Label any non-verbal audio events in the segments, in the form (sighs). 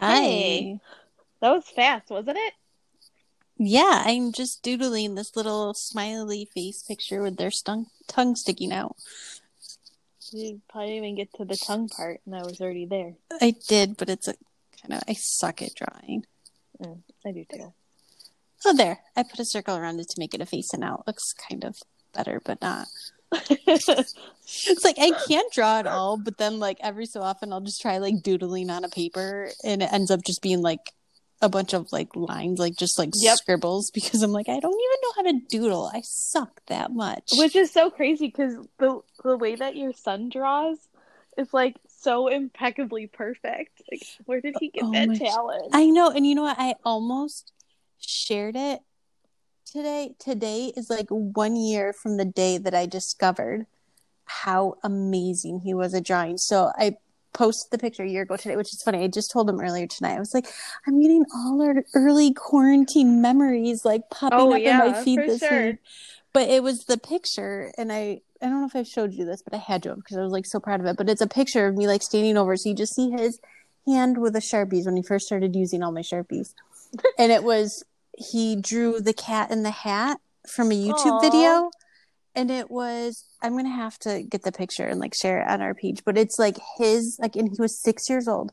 Hi. Hey. That was fast, wasn't it? Yeah, I'm just doodling this little smiley face picture with their stung- tongue sticking out. You probably even get to the tongue part, and I was already there. I did, but it's a kind of I suck at drawing. Mm, I do too. Oh, there. I put a circle around it to make it a face, and now it looks kind of better, but not. It's like I can't draw at all, but then like every so often I'll just try like doodling on a paper, and it ends up just being like a bunch of like lines, like just like Yep. scribbles, (laughs) because I'm like I don't even know how to doodle. I suck that much. Which is so crazy because the the way that your son draws is like so impeccably perfect. Like, where did he get Oh that talent? I know, and you know what? I almost shared it today. Today is like one year from the day that I discovered how amazing he was at drawing. So I posted the picture a year ago today, which is funny. I just told him earlier tonight. I was like, I'm getting all our early quarantine memories like popping Oh, up in my feed this sure. week. But it was the picture, and I I don't know if I've showed you this, but I had to because I was like so proud of it. But it's a picture of me like standing over, so you just see his hand with the sharpies when he first started using all my sharpies, and it was he drew the cat in the hat from a YouTube Aw. video, and it was I'm gonna have to get the picture and like share it on our page, but it's like his like, and he was six years old,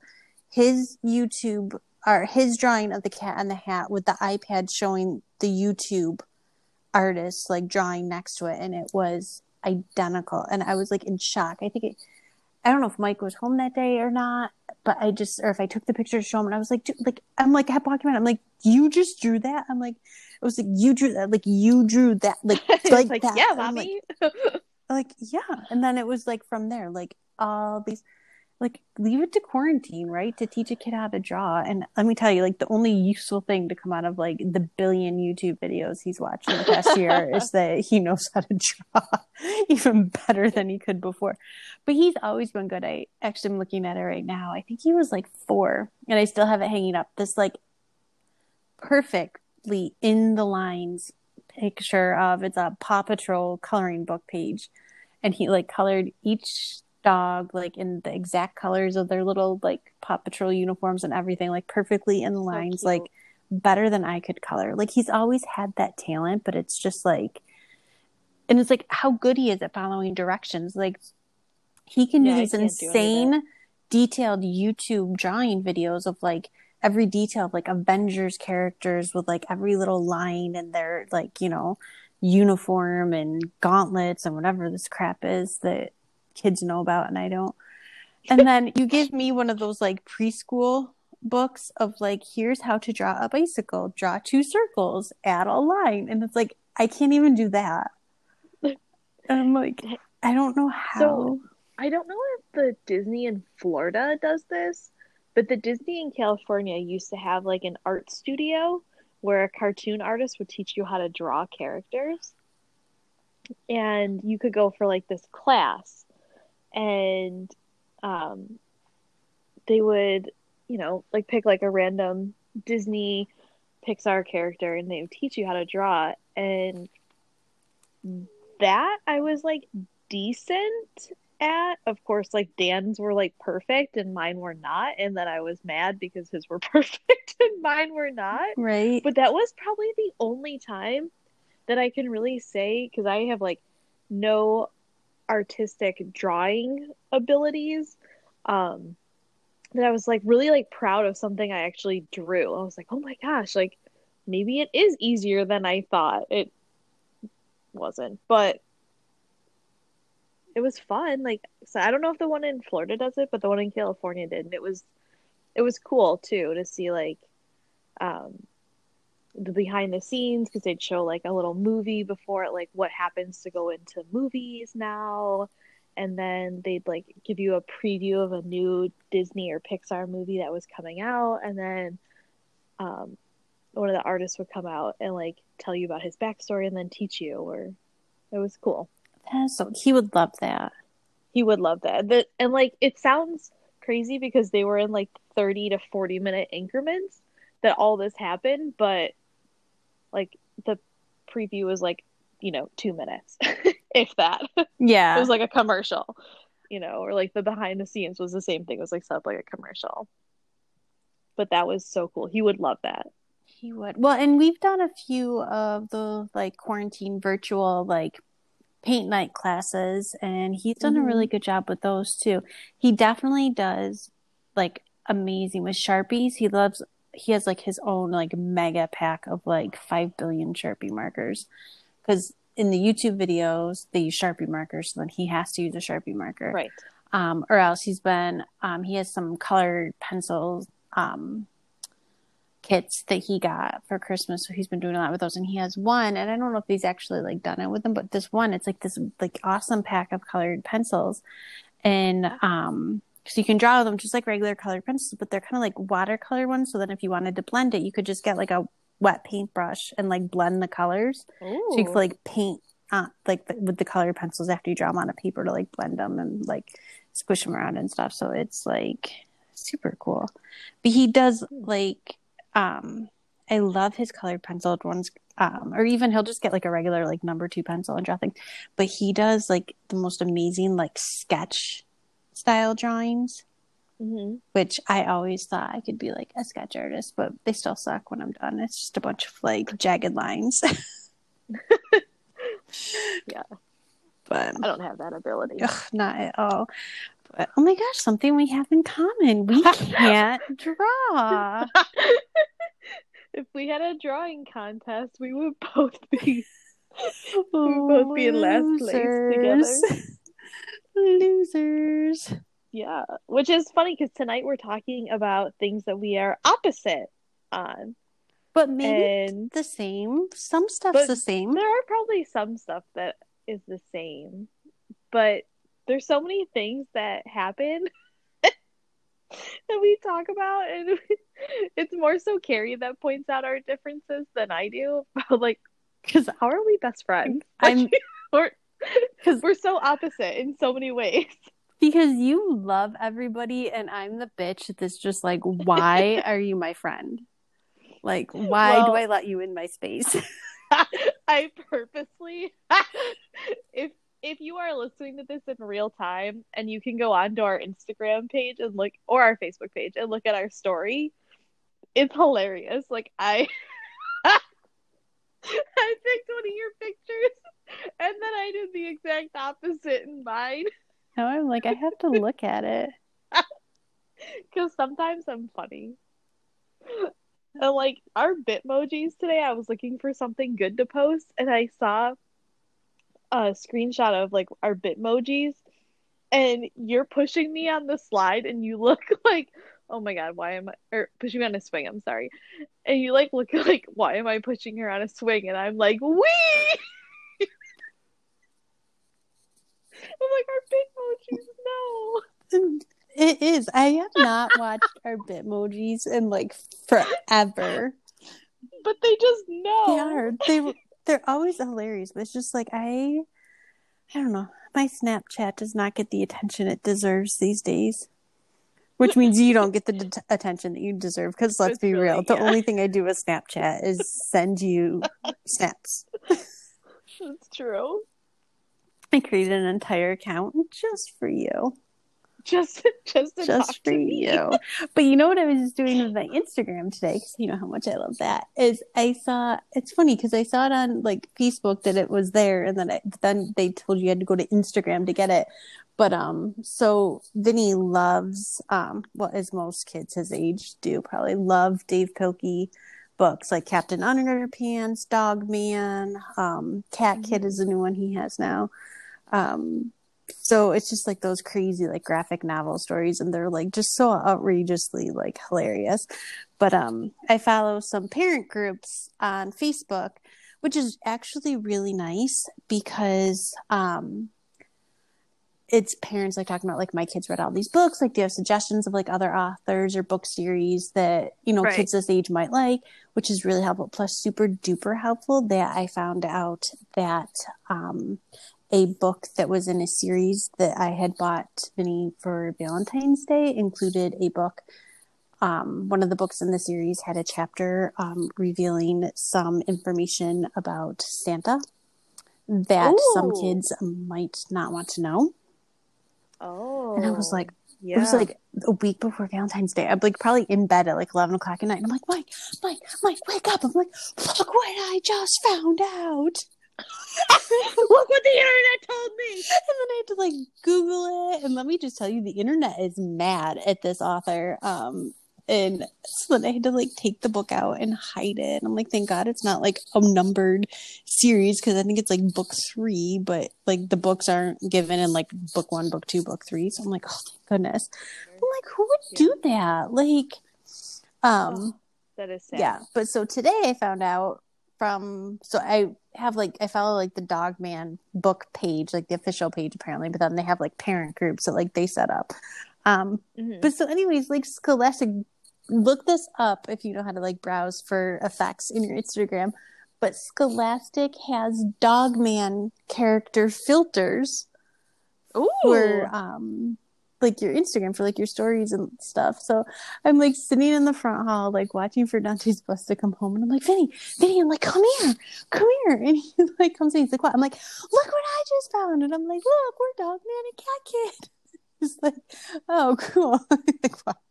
his YouTube or his drawing of the cat in the hat with the iPad showing the YouTube artist like drawing next to it. And it was identical. And i was like in shock. I think it i don't know if mike was home that day or not but i just or if i took the picture to show him and i was like dude, like i'm like walking around i'm like you just drew that? I'm like it was like you drew that like you drew that like (laughs) like, like, that. Yeah, I'm like, mommy. like yeah. And then it was like from there like all these like leave it to quarantine right to teach a kid how to draw. And let me tell you like the only useful thing to come out of like the billion youtube videos he's watched in the past year (laughs) is that he knows how to draw (laughs) even better than he could before. But he's always been good. I actually am looking at it right now. I think he was like four and i still have it hanging up. This like perfectly in the lines picture of it's a paw patrol coloring book page. And he like colored each dog like in the exact colors of their little like paw patrol uniforms and everything like perfectly in the lines cute. like better than i could color. Like he's always had that talent but it's just like and it's like how good he is at following directions. Like he can Yeah, do these can't do insane detailed youtube drawing videos of like every detail of like avengers characters with like every little line and their like you know uniform and gauntlets and whatever this crap is that kids know about and I don't. And then you give me one of those like preschool books of like here's how to draw a bicycle, draw two circles, add a line, and it's like I can't even do that. (laughs) And I'm like I don't know how. So- I don't know if the Disney in Florida does this, but the Disney in California used to have like an art studio where a cartoon artist would teach you how to draw characters. And you could go for like this class and um they would, you know, like pick like a random Disney Pixar character and they would teach you how to draw and that I was like decent at. Of course, like Dan's were like perfect and mine were not, and then I was mad because his were (laughs) perfect and mine were not. right? But that was probably the only time that I can really say because I have like no artistic drawing abilities. Um, that I was like really like proud of something I actually drew. I was like, oh my gosh, like maybe it is easier than I thought. It wasn't, but it was fun. Like, so I don't know if the one in Florida does it, but the one in California did, and it was it was cool too to see like um the behind the scenes because they'd show like a little movie before it, like what happens to go into movies now. And then they'd like give you a preview of a new Disney or Pixar movie that was coming out. And then um, one of the artists would come out and like tell you about his backstory and then teach you. Or it was cool. So he would love that. He would love that. The, and like it sounds crazy because they were in like 30 to 40 minute increments that all this happened, but like the preview was like, you know, two minutes, (laughs) if that. Yeah. It was like a commercial, you know, or like the behind the scenes was the same thing. It was like set up like a commercial. but that was so cool. He would love that. He would. Well, and we've done a few of the like quarantine virtual like paint night classes and he's done mm-hmm. a really good job with those too. He definitely does like amazing with Sharpies. He loves he has like his own like mega pack of like 5 billion Sharpie markers cuz in the YouTube videos they use Sharpie markers so then he has to use a Sharpie marker. Right. Um or else he's been um he has some colored pencils um kits that he got for Christmas. So he's been doing a lot with those. And he has one, and I don't know if he's actually like done it with them, but this one, it's like this like awesome pack of colored pencils. And um so you can draw them just like regular colored pencils, but they're kind of like watercolor ones. So then if you wanted to blend it, you could just get like a wet paintbrush and like blend the colors. Ooh. So you could like paint uh, like the, with the colored pencils after you draw them on a paper to like blend them and like squish them around and stuff. So it's like super cool. But he does like um, I love his colored penciled ones. Um, or even he'll just get like a regular like number two pencil and draw things. But he does like the most amazing like sketch style drawings, mm-hmm. which I always thought I could be like a sketch artist, but they still suck when I'm done. It's just a bunch of like jagged lines. (laughs) yeah, but I don't have that ability. Ugh, not at all. But oh my gosh, something we have in common. We (laughs) can't draw. (laughs) if we had a drawing contest, we would both be we would both be in last place together. Losers. Yeah, which is funny because tonight we're talking about things that we are opposite on. But maybe and, the same. Some stuff's the same. There are probably some stuff that is the same, but there's so many things that happen (laughs) that we talk about and (laughs) it's more so Carrie that points out our differences than I do (laughs) about like because how are we best friends? I'm (laughs) because we're so opposite in so many ways. Because you love everybody and I'm the bitch that's just like, why (laughs) are you my friend? Like, why well, do I let you in my space? (laughs) I purposely if if you are listening to this in real time and you can go onto our Instagram page and look or our Facebook page and look at our story, it's hilarious. Like I (laughs) I picked one of your pictures and then I did the exact opposite in mine. Now I'm like, I have to look at it. (laughs) Because sometimes I'm funny. And like our Bitmojis today, I was looking for something good to post and I saw a screenshot of like our Bitmojis, and you're pushing me on the slide, and you look (laughs) like, oh my god, why am I? Or pushing me on a swing. I'm sorry, and you like look (laughs) like, why am I pushing her on a swing? And I'm like, wee. I'm like our Bitmojis, no. (laughs) It is. I have not watched our Bitmojis in like forever. But they just know. They are. They they're always hilarious, but it's just like I I don't know. My Snapchat does not get the attention it deserves these days. Which means you don't get the de- attention that you deserve. Because let's it's be really, real, the only thing I do with Snapchat is send you snaps. (laughs) That's true. I created an entire account just for you just just just for you. (laughs) but you know what I was just doing with my Instagram today because you know how much I love that is I saw it's funny because I saw it on like Facebook that it was there and then I, then they told you you had to go to Instagram to get it. But um, so Vinny loves um, well as most kids his age do probably love Dav Pilkey books like Captain Underpants, Dog Man, um, Cat Kid mm-hmm. is a new one he has now. Um, so it's just like those crazy like graphic novel stories and they're like just so outrageously like hilarious but um i follow some parent groups on facebook which is actually really nice because um it's parents like talking about like my kids read all these books like do you have suggestions of like other authors or book series that you know right. kids this age might like which is really helpful plus super duper helpful that i found out that um a book that was in a series that I had bought Vinny for Valentine's Day included a book. Um, one of the books in the series had a chapter um, revealing some information about Santa that Ooh. some kids might not want to know. Oh. And I was like, Yeah. It was like a week before Valentine's Day. I'm like probably in bed at like 11 o'clock at night. And I'm like, Mike, Mike, Mike, wake up. I'm like, look what I just found out. (laughs) Look what the internet told me. And then I had to like Google it. And let me just tell you, the internet is mad at this author. Um, and so then I had to like take the book out and hide it. And I'm like, thank God it's not like a numbered series because I think it's like book three, but like the books aren't given in like book one, book two, book three. So I'm like, oh thank goodness. I'm like, who would do that? Like, um, That is sad. yeah. But so today I found out from so I have like I follow like the Dog Man book page, like the official page apparently, but then they have like parent groups that like they set up. Um, Mhm. but so anyways, like Scholastic, look this up if you know how to like browse for effects in your Instagram. But Scholastic has Dogman character filters Ooh. for um like your Instagram for like your stories and stuff. So I'm like sitting in the front hall, like watching for Dante's bus to come home, and I'm like, Vinny, Vinny, I'm like, come here, come here, (laughs) and he like comes in, he's like, what? I'm like, look what I just found, and I'm like, look, we're Dog Man and Cat Kid. (laughs) He's like, oh, cool. (laughs) like away.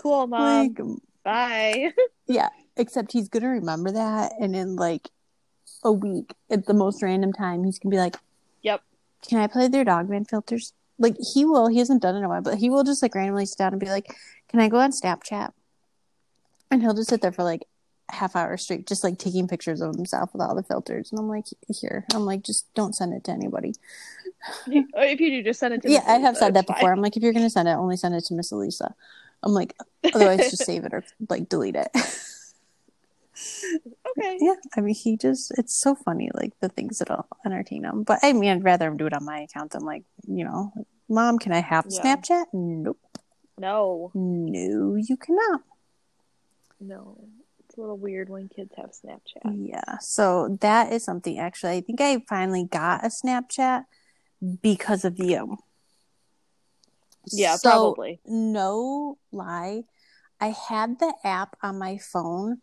Cool, mom. Like, Bye. (laughs) yeah, except he's gonna remember that, and in like a week, at the most random time, he's gonna be like, Yep. "Can I play their Dogman filters?" Like he will. He hasn't done it in a while, but he will just like randomly sit down and be like, "Can I go on Snapchat?" And he'll just sit there for like half hour straight, just like taking pictures of himself with all the filters. And I'm like, "Here," I'm like, "Just don't send it to anybody." (laughs) Oh, if you do, just send it to yeah, I have said that fine. before. I'm like, if you're gonna send it, only send it to Miss Elisa. I'm like, otherwise, just (laughs) save it or like delete it. (laughs) Okay. Yeah, I mean, he just, it's so funny, like the things that'll entertain him. But I mean, I'd rather him do it on my account than like, you know, mom, can I have Yeah. Snapchat? Nope. No. No, you cannot. No. It's a little weird when kids have Snapchat. Yeah. So that is something actually, I think I finally got a Snapchat because of you. Yeah, So, probably. No lie. I had the app on my phone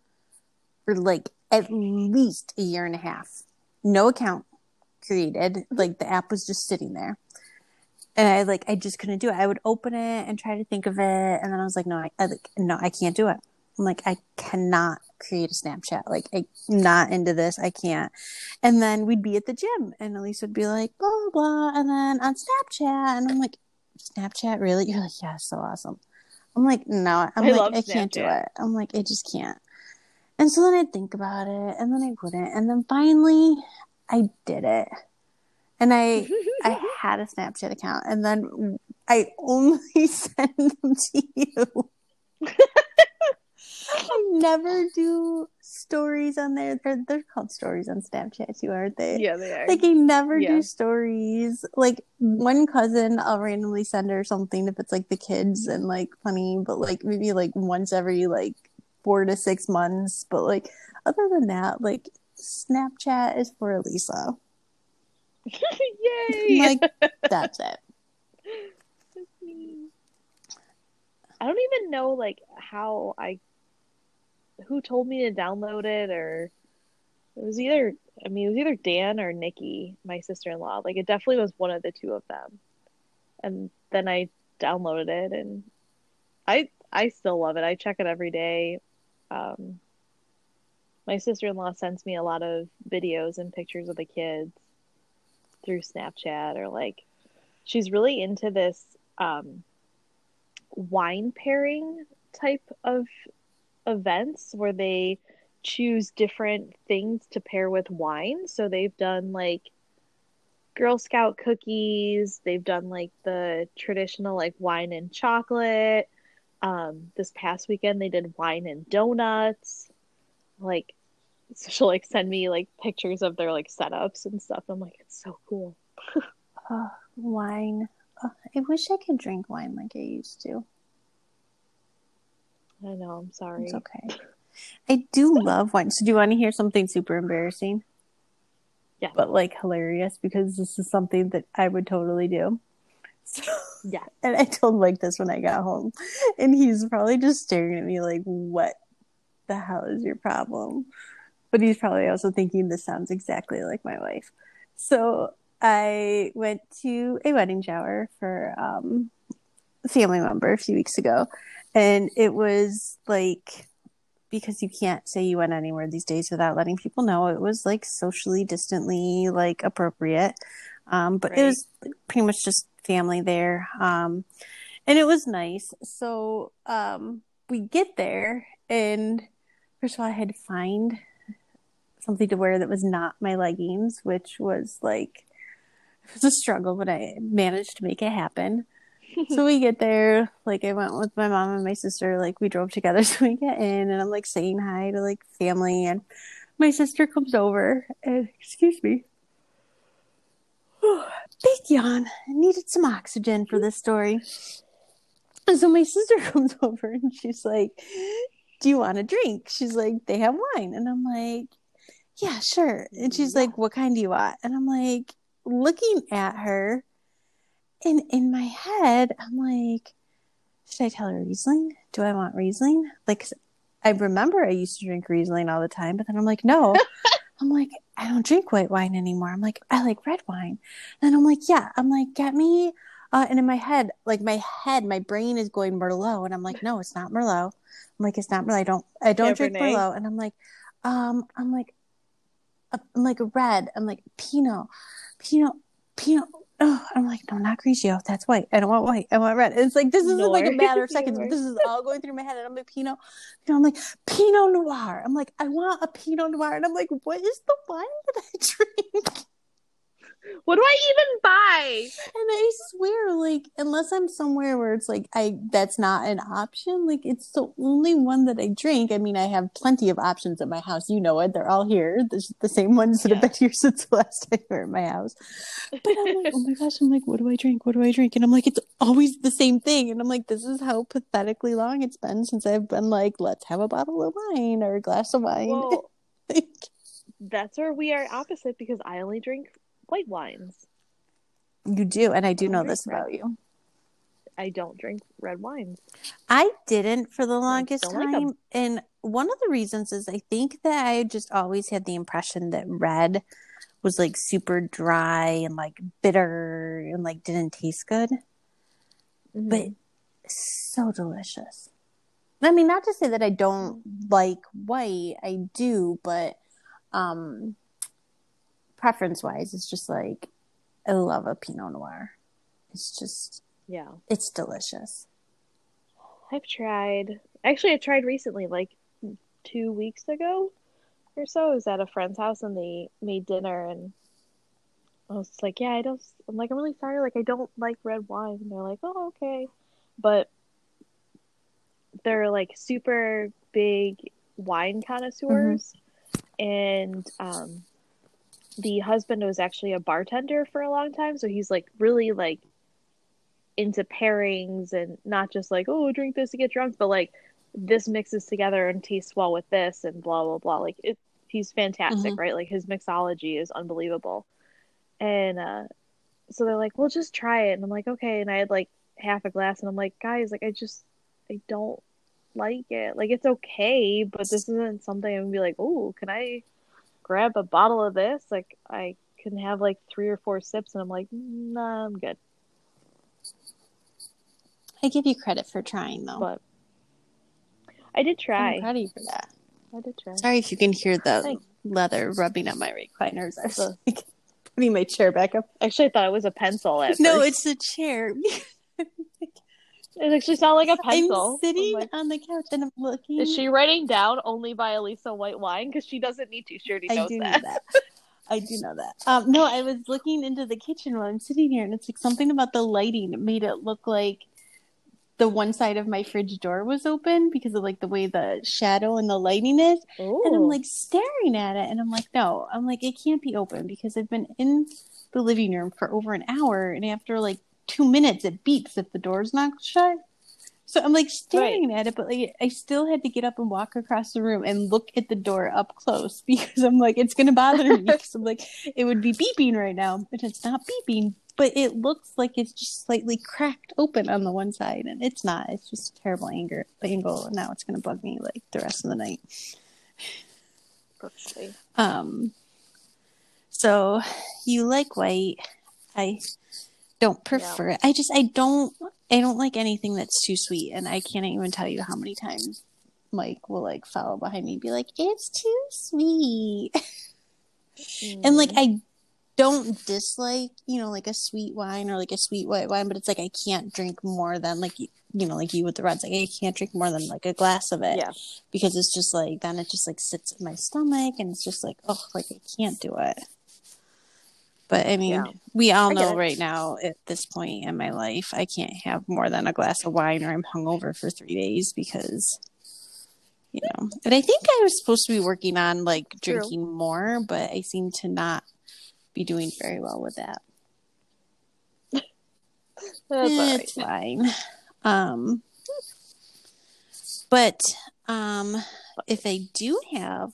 for like at least a year and a half. No account created. Mm-hmm. Like the app was just sitting there. And I like I just couldn't do it. I would open it and try to think of it and then I was like, no, I, I like no, I can't do it. I'm like, I cannot create a Snapchat. Like I'm not into this. I can't. And then we'd be at the gym and Elise would be like, blah blah blah. And then on Snapchat and I'm like, Snapchat, really? (laughs) You're like, yeah, so awesome. I'm like, no, I'm I like, I can't do it. I'm like, I just can't. And so then I'd think about it, and then I wouldn't, and then finally I did it, and I I (laughs) had a Snapchat account, and then I only (laughs) send them to you. I (laughs) never do stories on there. They're they're called stories on Snapchat too, aren't they? yeah, they are. Like I never Yeah. do stories. Like one cousin, I'll randomly send her something if it's like the kids and like funny, but like maybe like once every like four to six months. But like other than that, like Snapchat is for Elisa. (laughs) (laughs) Yay! Like that's it. I don't even know like how I who told me to download it or it was either I mean it was either Dan or Nikki, my sister-in-law. Like it definitely was one of the two of them. And then I downloaded it and I I still love it. I check it every day. Um my sister-in-law sends me a lot of videos and pictures of the kids through Snapchat or like she's really into this um wine pairing type of events where they choose different things to pair with wine. So they've done like Girl Scout cookies, they've done like the traditional like wine and chocolate. Um, this past weekend they did wine and donuts. Like (laughs) so she'll like send me like pictures of their like setups and stuff. I'm like, it's so cool. (laughs) Wine. I wish I could drink wine like I used to. I know, I'm sorry. It's okay. I do love wine. So do you want to hear something super embarrassing? Yeah. But like hilarious because this is something that I would totally do. So, Yeah. (laughs) and I told Mike this when I got home, and he's probably just staring at me like, "What the hell is your problem?" But he's probably also thinking this sounds exactly like my wife. So I went to a wedding shower for um, a family member a few weeks ago, and it was like because you can't say you went anywhere these days without letting people know. It was like socially distantly like appropriate, um, but right. it was pretty much just family there, um, and it was nice. So um, we get there, and first of all, I had to find something to wear that was not my leggings, which was like (laughs) it was a struggle, but I managed to make it happen. So we get there, like I went with my mom and my sister, like we drove together (laughs) so we get in and I'm like saying hi to like family and my sister comes over and excuse me. big yawn. I needed some oxygen for this story. And so my sister (laughs) comes over and she's like, Do you want a drink? She's like, They have wine. And I'm like, Yeah, sure. And she's like, What kind do you want? And I'm like, looking at her and in my head, I'm like, should I tell her Riesling? Do I want Riesling? Like, I remember I used to drink Riesling all the time, but then I'm like, no. I'm like, I don't drink white wine anymore. I'm like, I like red wine. And I'm like, yeah. I'm like, get me. Uh, and in my head, like my head, my brain is going Merlot, and I'm like, no, it's not Merlot. I'm like, it's not Merlot. I don't, I don't Cabernet. drink Merlot. And I'm like, um, I'm like, I'm like a red. I'm like Pinot, Pinot, Pinot oh, I'm like, no, not Grigio. That's white. I don't want white. I want red. it's like this is like a matter of seconds. (laughs) this is all going through my head, and I'm like Pinot. You know, I'm like Pinot Noir. I'm like, I want a Pinot Noir, and I'm like, what is the wine that I (laughs) drink? What do I even buy? And I swear, like, unless I'm somewhere where it's like I that's not an option, like it's the only one that I drink. I mean, I have plenty of options at my house. You know it. They're all here. There's the same ones that yeah. have been here (laughs) since the last time you were at my house. But I'm like, oh my (laughs) gosh, I'm like, what do I drink? What do I drink? And I'm like, it's always the same thing. And I'm like, this is how pathetically long it's been since I've been like, let's have a bottle of wine or a glass of wine. Well, (laughs) that's where we are opposite because I only drink white wines. You do, and I do I know this red. about you. I don't drink red wines. I didn't for the longest time. Like and one of the reasons is I think that I just always had the impression that red was like super dry and like bitter and like didn't taste good. Mm-hmm. But so delicious. I mean, not to say that I don't like white, I do, but um preference wise, it's just like I love a Pinot Noir. It's just yeah, it's delicious. I've tried. Actually, I tried recently, like two weeks ago or so. I was at a friend's house and they made dinner, and I was like, "Yeah, I don't." I'm like, "I'm really sorry. Like, I don't like red wine." And they're like, "Oh, okay," but they're like super big wine connoisseurs, mm-hmm. and um, the husband was actually a bartender for a long time, so he's like really like into pairings and not just like oh drink this to get drunk, but like this mixes together and tastes well with this and blah blah blah. Like it, he's fantastic, mm-hmm. right? Like his mixology is unbelievable, and uh, so they're like, well, just try it, and I'm like, okay, and I had like half a glass, and I'm like, guys, like I just I don't like it. Like it's okay, but this isn't something I'm gonna be like, oh, can I grab a bottle of this, like I can have like three or four sips, and I'm like, nah, I'm good. I give you credit for trying though. But I did try. I'm proud of you for that. I did try. Sorry if you can hear the Thanks. leather rubbing on my recliners. I was like, (laughs) putting my chair back up. Actually, I thought it was a pencil. At no, first. it's the chair. (laughs) It actually sounds like a pencil. I'm sitting like, on the couch and I'm looking. Is she writing down only by Elisa White Wine? Because she doesn't need to. She already knows I do that. Know that. I do know that. Um, no, I was looking into the kitchen while I'm sitting here, and it's like something about the lighting it made it look like the one side of my fridge door was open because of like the way the shadow and the lighting is. Ooh. And I'm like staring at it, and I'm like, no, I'm like, it can't be open because I've been in the living room for over an hour, and after like two minutes it beeps if the door's not shut. So I'm like staring right. at it, but like I still had to get up and walk across the room and look at the door up close (laughs) because I'm like, it's gonna bother me (laughs) because I'm like, it would be beeping right now, but it's not beeping. But it looks like it's just slightly cracked open on the one side, and it's not. It's just a terrible anger angle. And now it's gonna bug me like the rest of the night. Um. So you like white I don't prefer it. I just I don't I don't like anything that's too sweet, and I can't even tell you how many times Mike will like follow behind me and be like, "It's too sweet," Mm. (laughs) and like I don't dislike you know like a sweet wine or like a sweet white wine, but it's like I can't drink more than like you you know like you with the reds. Like I can't drink more than like a glass of it yeah, because it's just like then it just like sits in my stomach and it's just like oh like I can't do it. But I mean, Yeah. we all know right now at this point in my life, I can't have more than a glass of wine or I'm hungover for three days because, you know. And I think I was supposed to be working on like True. drinking more, but I seem to not be doing very well with that. (laughs) that's all right. fine. Um, but um, if I do have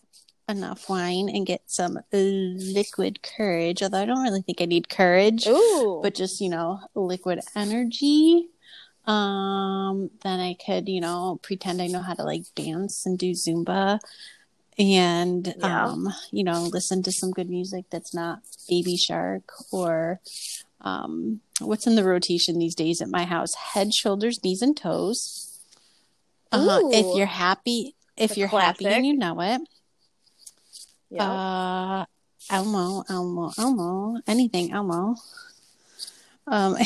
enough wine and get some liquid courage, although I don't really think I need courage, Ooh, but just you know, liquid energy. Um, then I could, you know, pretend I know how to like dance and do Zumba and Yeah. um, you know, listen to some good music that's not Baby Shark or um what's in the rotation these days at my house? Head, shoulders, knees and toes. Uh-huh. If you're happy, if A you're happy and you know it. Yeah. Uh Elmo, Elmo, Elmo, anything Elmo. Um (laughs)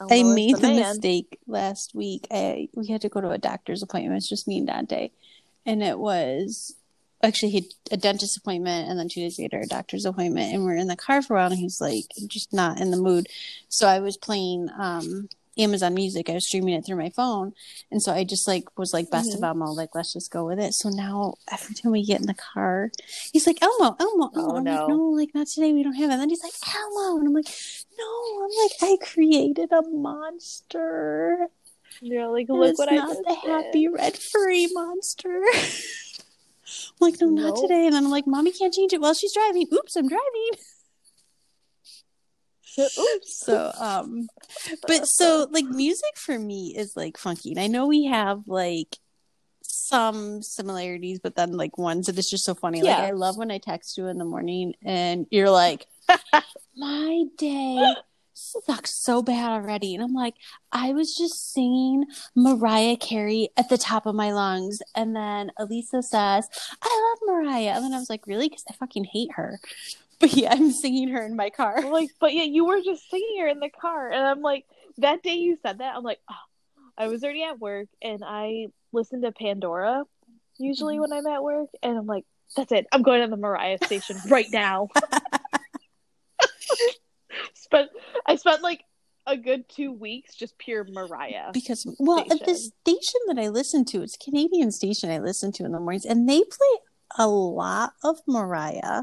I Elmo is made the, man. mistake last week. I we had to go to a doctor's appointment. It's just me and Dante, and it was actually he a dentist appointment, and then two days later a doctor's appointment. And we're in the car for a while, and he's like just not in the mood. So I was playing um Amazon Music. I was streaming it through my phone, and so I just like was like best Mhm. of Elmo. Like let's just go with it. So now every time we get in the car, he's like Elmo, Elmo, Elmo. Oh, no. like no, like not today. We don't have it. And then he's like Elmo, and I'm like no. I'm like I created a monster. You're like, look it's what I not the happy red furry monster. (laughs) I'm like, no, not today. And then I'm like, mommy can't change it while she's driving. Oops, I'm driving. (laughs) So, um, but so like music for me is like funky. And I know we have like some similarities, but then like ones that is just so funny. Like I love when I text you in the morning and you're like, (laughs) my day sucks so bad already. And I'm like, I was just singing Mariah Carey at the top of my lungs. And then Elisa says, I love Mariah. And then I was like, really? Because I fucking hate her. (laughs) But yeah, I'm singing her in my car. Like, but yeah, you were just singing her in the car, and I'm like, that day you said that, I'm like, oh, I was already at work, and I listen to Pandora usually Mhm. when I'm at work, and I'm like, that's it, I'm going to the Mariah station (laughs) right now. (laughs) spent I spent like a good two weeks just pure Mariah. because well at the Station. station that i listen to it's a canadian station i listen to in the mornings and they play a lot of mariah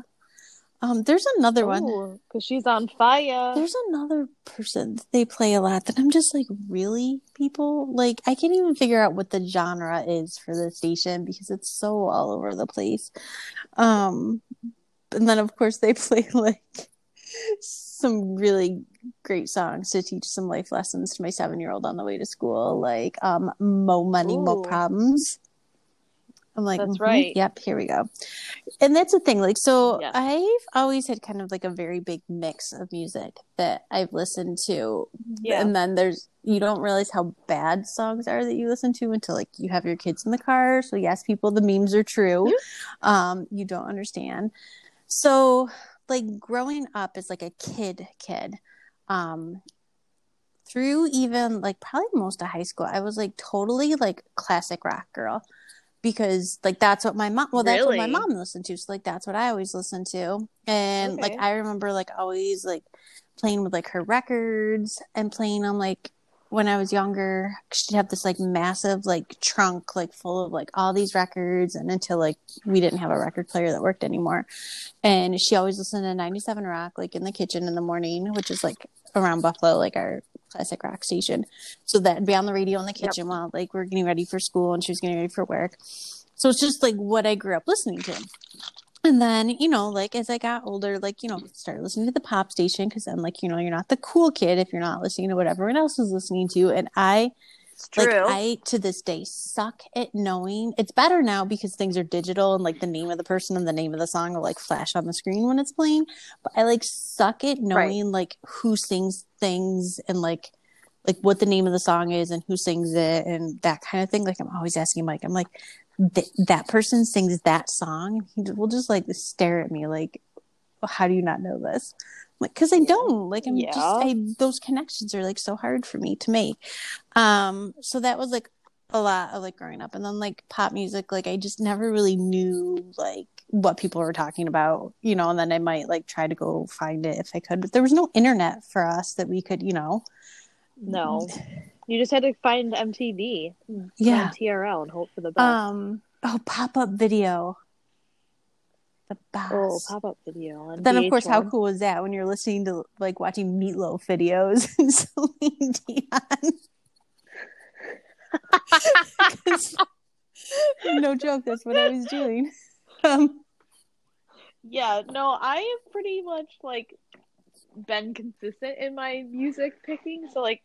um there's another one because she's on fire. there's another person that they play a lot that i'm just like really people like i can't even figure out what the genre is for the station because it's so all over the place um and then of course they (laughs) play like some really great songs to teach some life lessons to my seven year old on the way to school, like um Mo Money, Mo Problems. I'm like, That's mhm, right. Yep, here we go. And that's the thing. Like, so Yeah. I've always had kind of like a very big mix of music that I've listened to. Yeah. And then there's, you don't realize how bad songs are that you listen to until like you have your kids in the car. So, yes, people, the memes are true. Um, you don't understand. So, like, growing up as like a kid, kid, um, through even like probably most of high school, I was like totally like classic rock girl because like that's what my mom well that's what my mom listened to. So like that's what I always listened to. And like I remember like always like playing with like her records and playing on like when I was younger. She'd have this like massive like trunk like full of like all these records. And until like we didn't have a record player that worked anymore. And she always listened to 97 rock like in the kitchen in the morning which is like around buffalo like our classic rock station. So that'd be on the radio in the Yep. kitchen while like we're getting ready for school and she was getting ready for work. So it's just like what i grew up listening to. And then you know like as i got older like you know started listening to the pop station because then like you know you're not the cool kid if you're not listening to what everyone else is listening to. And i It's true. Like I to this day suck at knowing. It's better now because things are digital and like the name of the person and the name of the song will like flash on the screen when it's playing. But I like suck at knowing right. like who sings things and like like what the name of the song is and who sings it and that kind of thing. Like I'm always asking Mike. I'm like, that person sings that song. He will just like stare at me like, how do you not know this? Like because i don't. Like i'm yeah. just I, those connections are like so hard for me to make. Um so that was like a lot of like growing up. And then like pop music like i just never really knew like what people were talking about you know and then i might like try to go find it if i could. But there was no internet for us that we could you know. No. You just had to find mtv yeah. trl and hope for the best. Um oh pop-up video the best. Oh, pop up video. then, VH1. of course, how cool is that when you're listening to like watching Meatloaf videos (laughs) and Celine Dion? (laughs) no joke, that's what I was doing. (laughs) Um, yeah, no, I have pretty much like been consistent in my music picking. So like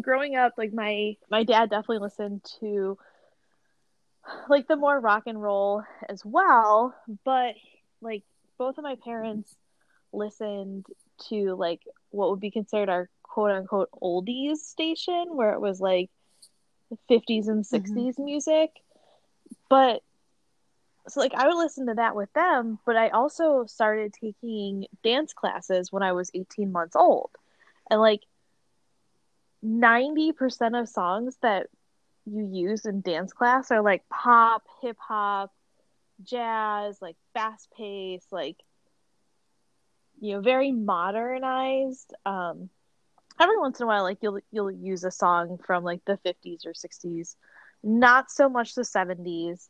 growing up, like my my dad definitely listened to like the more rock and roll as well, but like both of my parents listened to like what would be considered our quote unquote oldies station where it was like 50s and 60s mm-hmm. music. But so like I would listen to that with them, but I also started taking dance classes when I was 18 months old. And like 90% of songs that you use in dance class are like pop, hip hop, jazz, like fast pace, like you know, very modernized. Um, every once in a while, like you'll you'll use a song from like the fifties or sixties, not so much the seventies,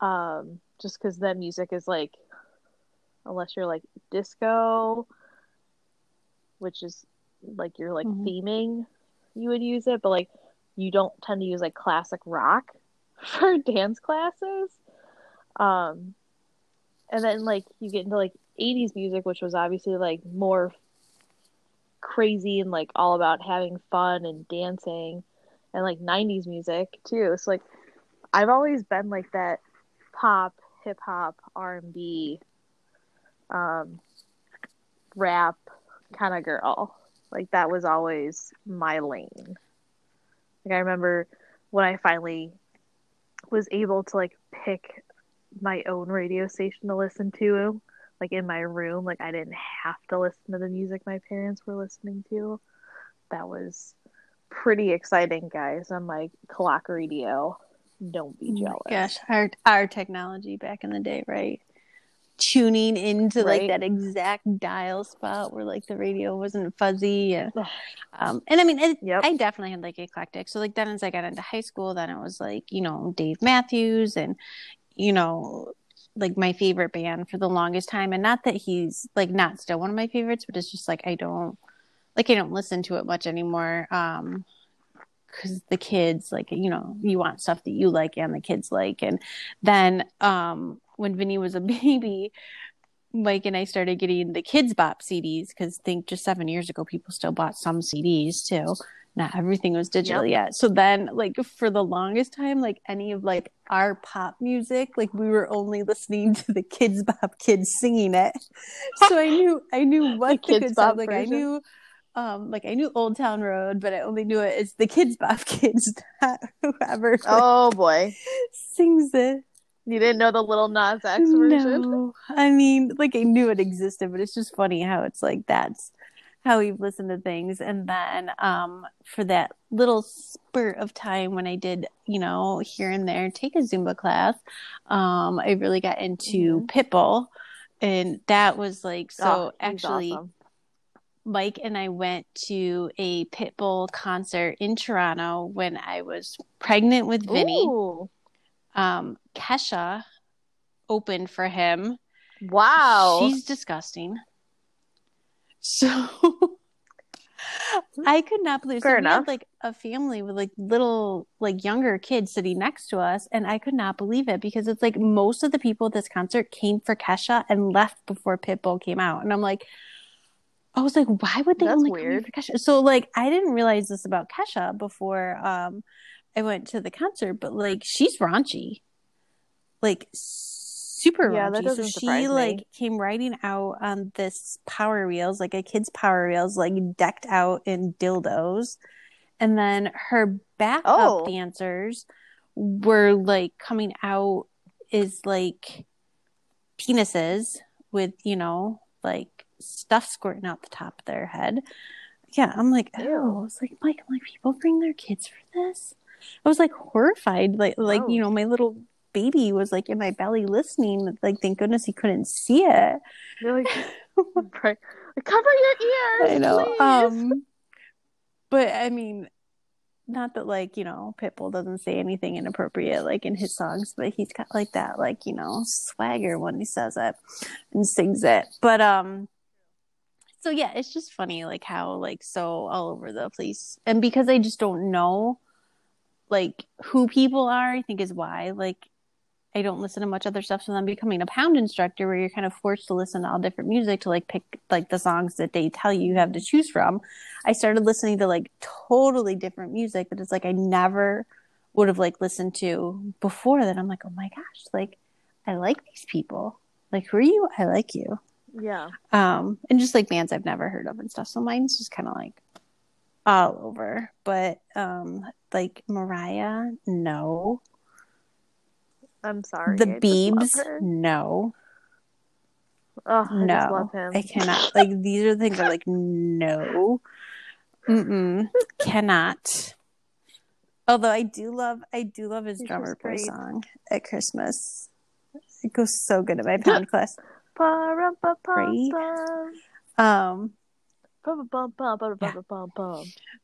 um, just because then music is like, unless you're like disco, which is like you're like mm-hmm. theming, you would use it, but like you don't tend to use like classic rock (laughs) for dance classes. Um, and then like you get into like 80s music, which was obviously like more crazy and like all about having fun and dancing, and like 90s music too. So like I've always been like that pop, hip hop, R and B, um, rap kind of girl. Like that was always my lane. Like I remember when I finally was able to like pick my own radio station to listen to, like in my room. Like I didn't have to listen to the music my parents were listening to. That was pretty exciting, guys. On my clock radio. Don't be oh jealous. gosh, our our technology back in the day, right? Tuning into right. like that exact dial spot where like the radio wasn't fuzzy and, um, and i mean it, yep. i definitely had like eclectic so like then as i got into high school then it was like you know dave matthews and you know like my favorite band for the longest time and not that he's like not still one of my favorites but it's just like i don't like i don't listen to it much anymore um because the kids like you know you want stuff that you like and the kids like and then um when Vinny was a (laughs) baby, Mike and I started getting the Kidz Bop CDs because think just seven years ago people still bought some CDs too. Not everything was digital yep. yet. So then like for the longest time, like any of like our pop music, like we were only listening to the Kidz Bop kids singing it. (laughs) So I knew I knew what the, the good stuff like I knew um like I knew Old Town Road, but I only knew it as the Kidz Bop (laughs) kids, whoever like, Oh boy. sings it. You didn't know the Lil Nas X version? No. I mean, like I knew it existed, but it's just funny how it's like that's how we've listened to things. And then um, for that little spurt of time when I did, you know, here and there take a Zumba class, um, I really got into mm-hmm. Pitbull. And that was like so oh, actually awesome. Mike and I went to a Pitbull concert in Toronto when I was pregnant with Vinny. Ooh um, Kesha opened for him. Wow. She's disgusting. So (laughs) I could not believe Fair so enough. Had, like a family with like little like younger kids sitting next to us and I could not believe it because it's like most of the people at this concert came for Kesha and left before Pitbull came out. And I'm like, I was like, why would they That's only come weird. for Kesha? So like, I didn't realize this about Kesha before um, I went to the concert, but like, she's raunchy, like super Yeah, raunchy. So she me. like came riding out on this Power Wheels, like a kid's Power Wheels, like decked out in dildos, and then her backup Oh. dancers were like coming out is like penises with you know like stuff squirting out the top of their head. Yeah, I'm like, oh, it's like, Mike, like, people bring their kids for this. I was like horrified, like, like you know, my little baby was like in my belly listening. Like, thank goodness he couldn't see it. You're like, (laughs) cover your ears. I know. please. Um, but I mean, not that like you know, Pitbull doesn't say anything inappropriate like in his songs, but he's got like that like you know swagger when he says it and sings it. But um, so yeah, it's just funny like how like so all over the place, and because I just don't know like who people are, I think is why like. I don't listen to much other stuff, so then becoming a pound instructor where you're kind of forced to listen to all different music to like pick like the songs that they tell you you have to choose from. I started listening to like totally different music that it's like I never would have like listened to before that. I'm like, oh my gosh, like I like these people. Like who are you? I like you. yeah. Um, and just like bands I've never heard of and stuff. So mine's just kind of like all over. But um, like Mariah, no. I'm sorry. the I Beebs, no. Oh, I no, just love him. I cannot. Like these are the things I'm like, no, mm cannot. Although I do love, I do love his drummer boy song at Christmas. It goes so good at my (laughs) pound class. Pa-rum-pa-pum-pum. Um,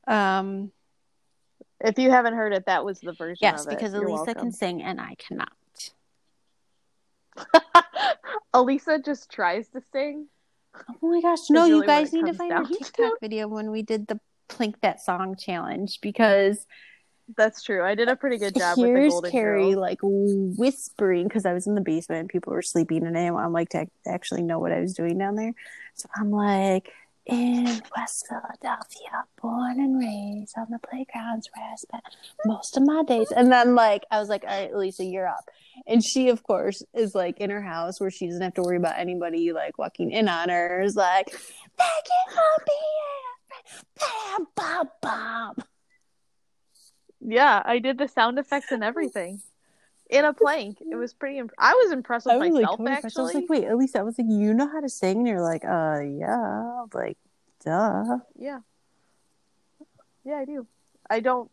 Um, If you haven't heard it, that was the version yes, of it. because Elisa welcome. can sing and I cannot. (laughs) Elisa just tries to sing. Oh my gosh, no! really You guys need to find our down to. TikTok video when we did the Plink That Song challenge because That's true. I did a pretty good job with the Here's Golden Carrie Girls. like whispering because I was in the basement and people were sleeping and I didn't want like to actually know what I was doing down there. So I'm like, in West Philadelphia, born and raised on the playgrounds where I spent most of my days. And then like I was like, all right, Lisa, you're up. And she, of course, is like in her house where she doesn't have to worry about anybody like walking in on her. Is like, thank you for being. Bam, bam, bam. Yeah, I did the sound effects and everything in a plank. It was pretty. Imp- I was impressed with I was like, myself totally impressed. I was like, wait, at least I was like, you know how to sing? And you're like, uh, yeah, like, duh. Yeah. Yeah, I do. I don't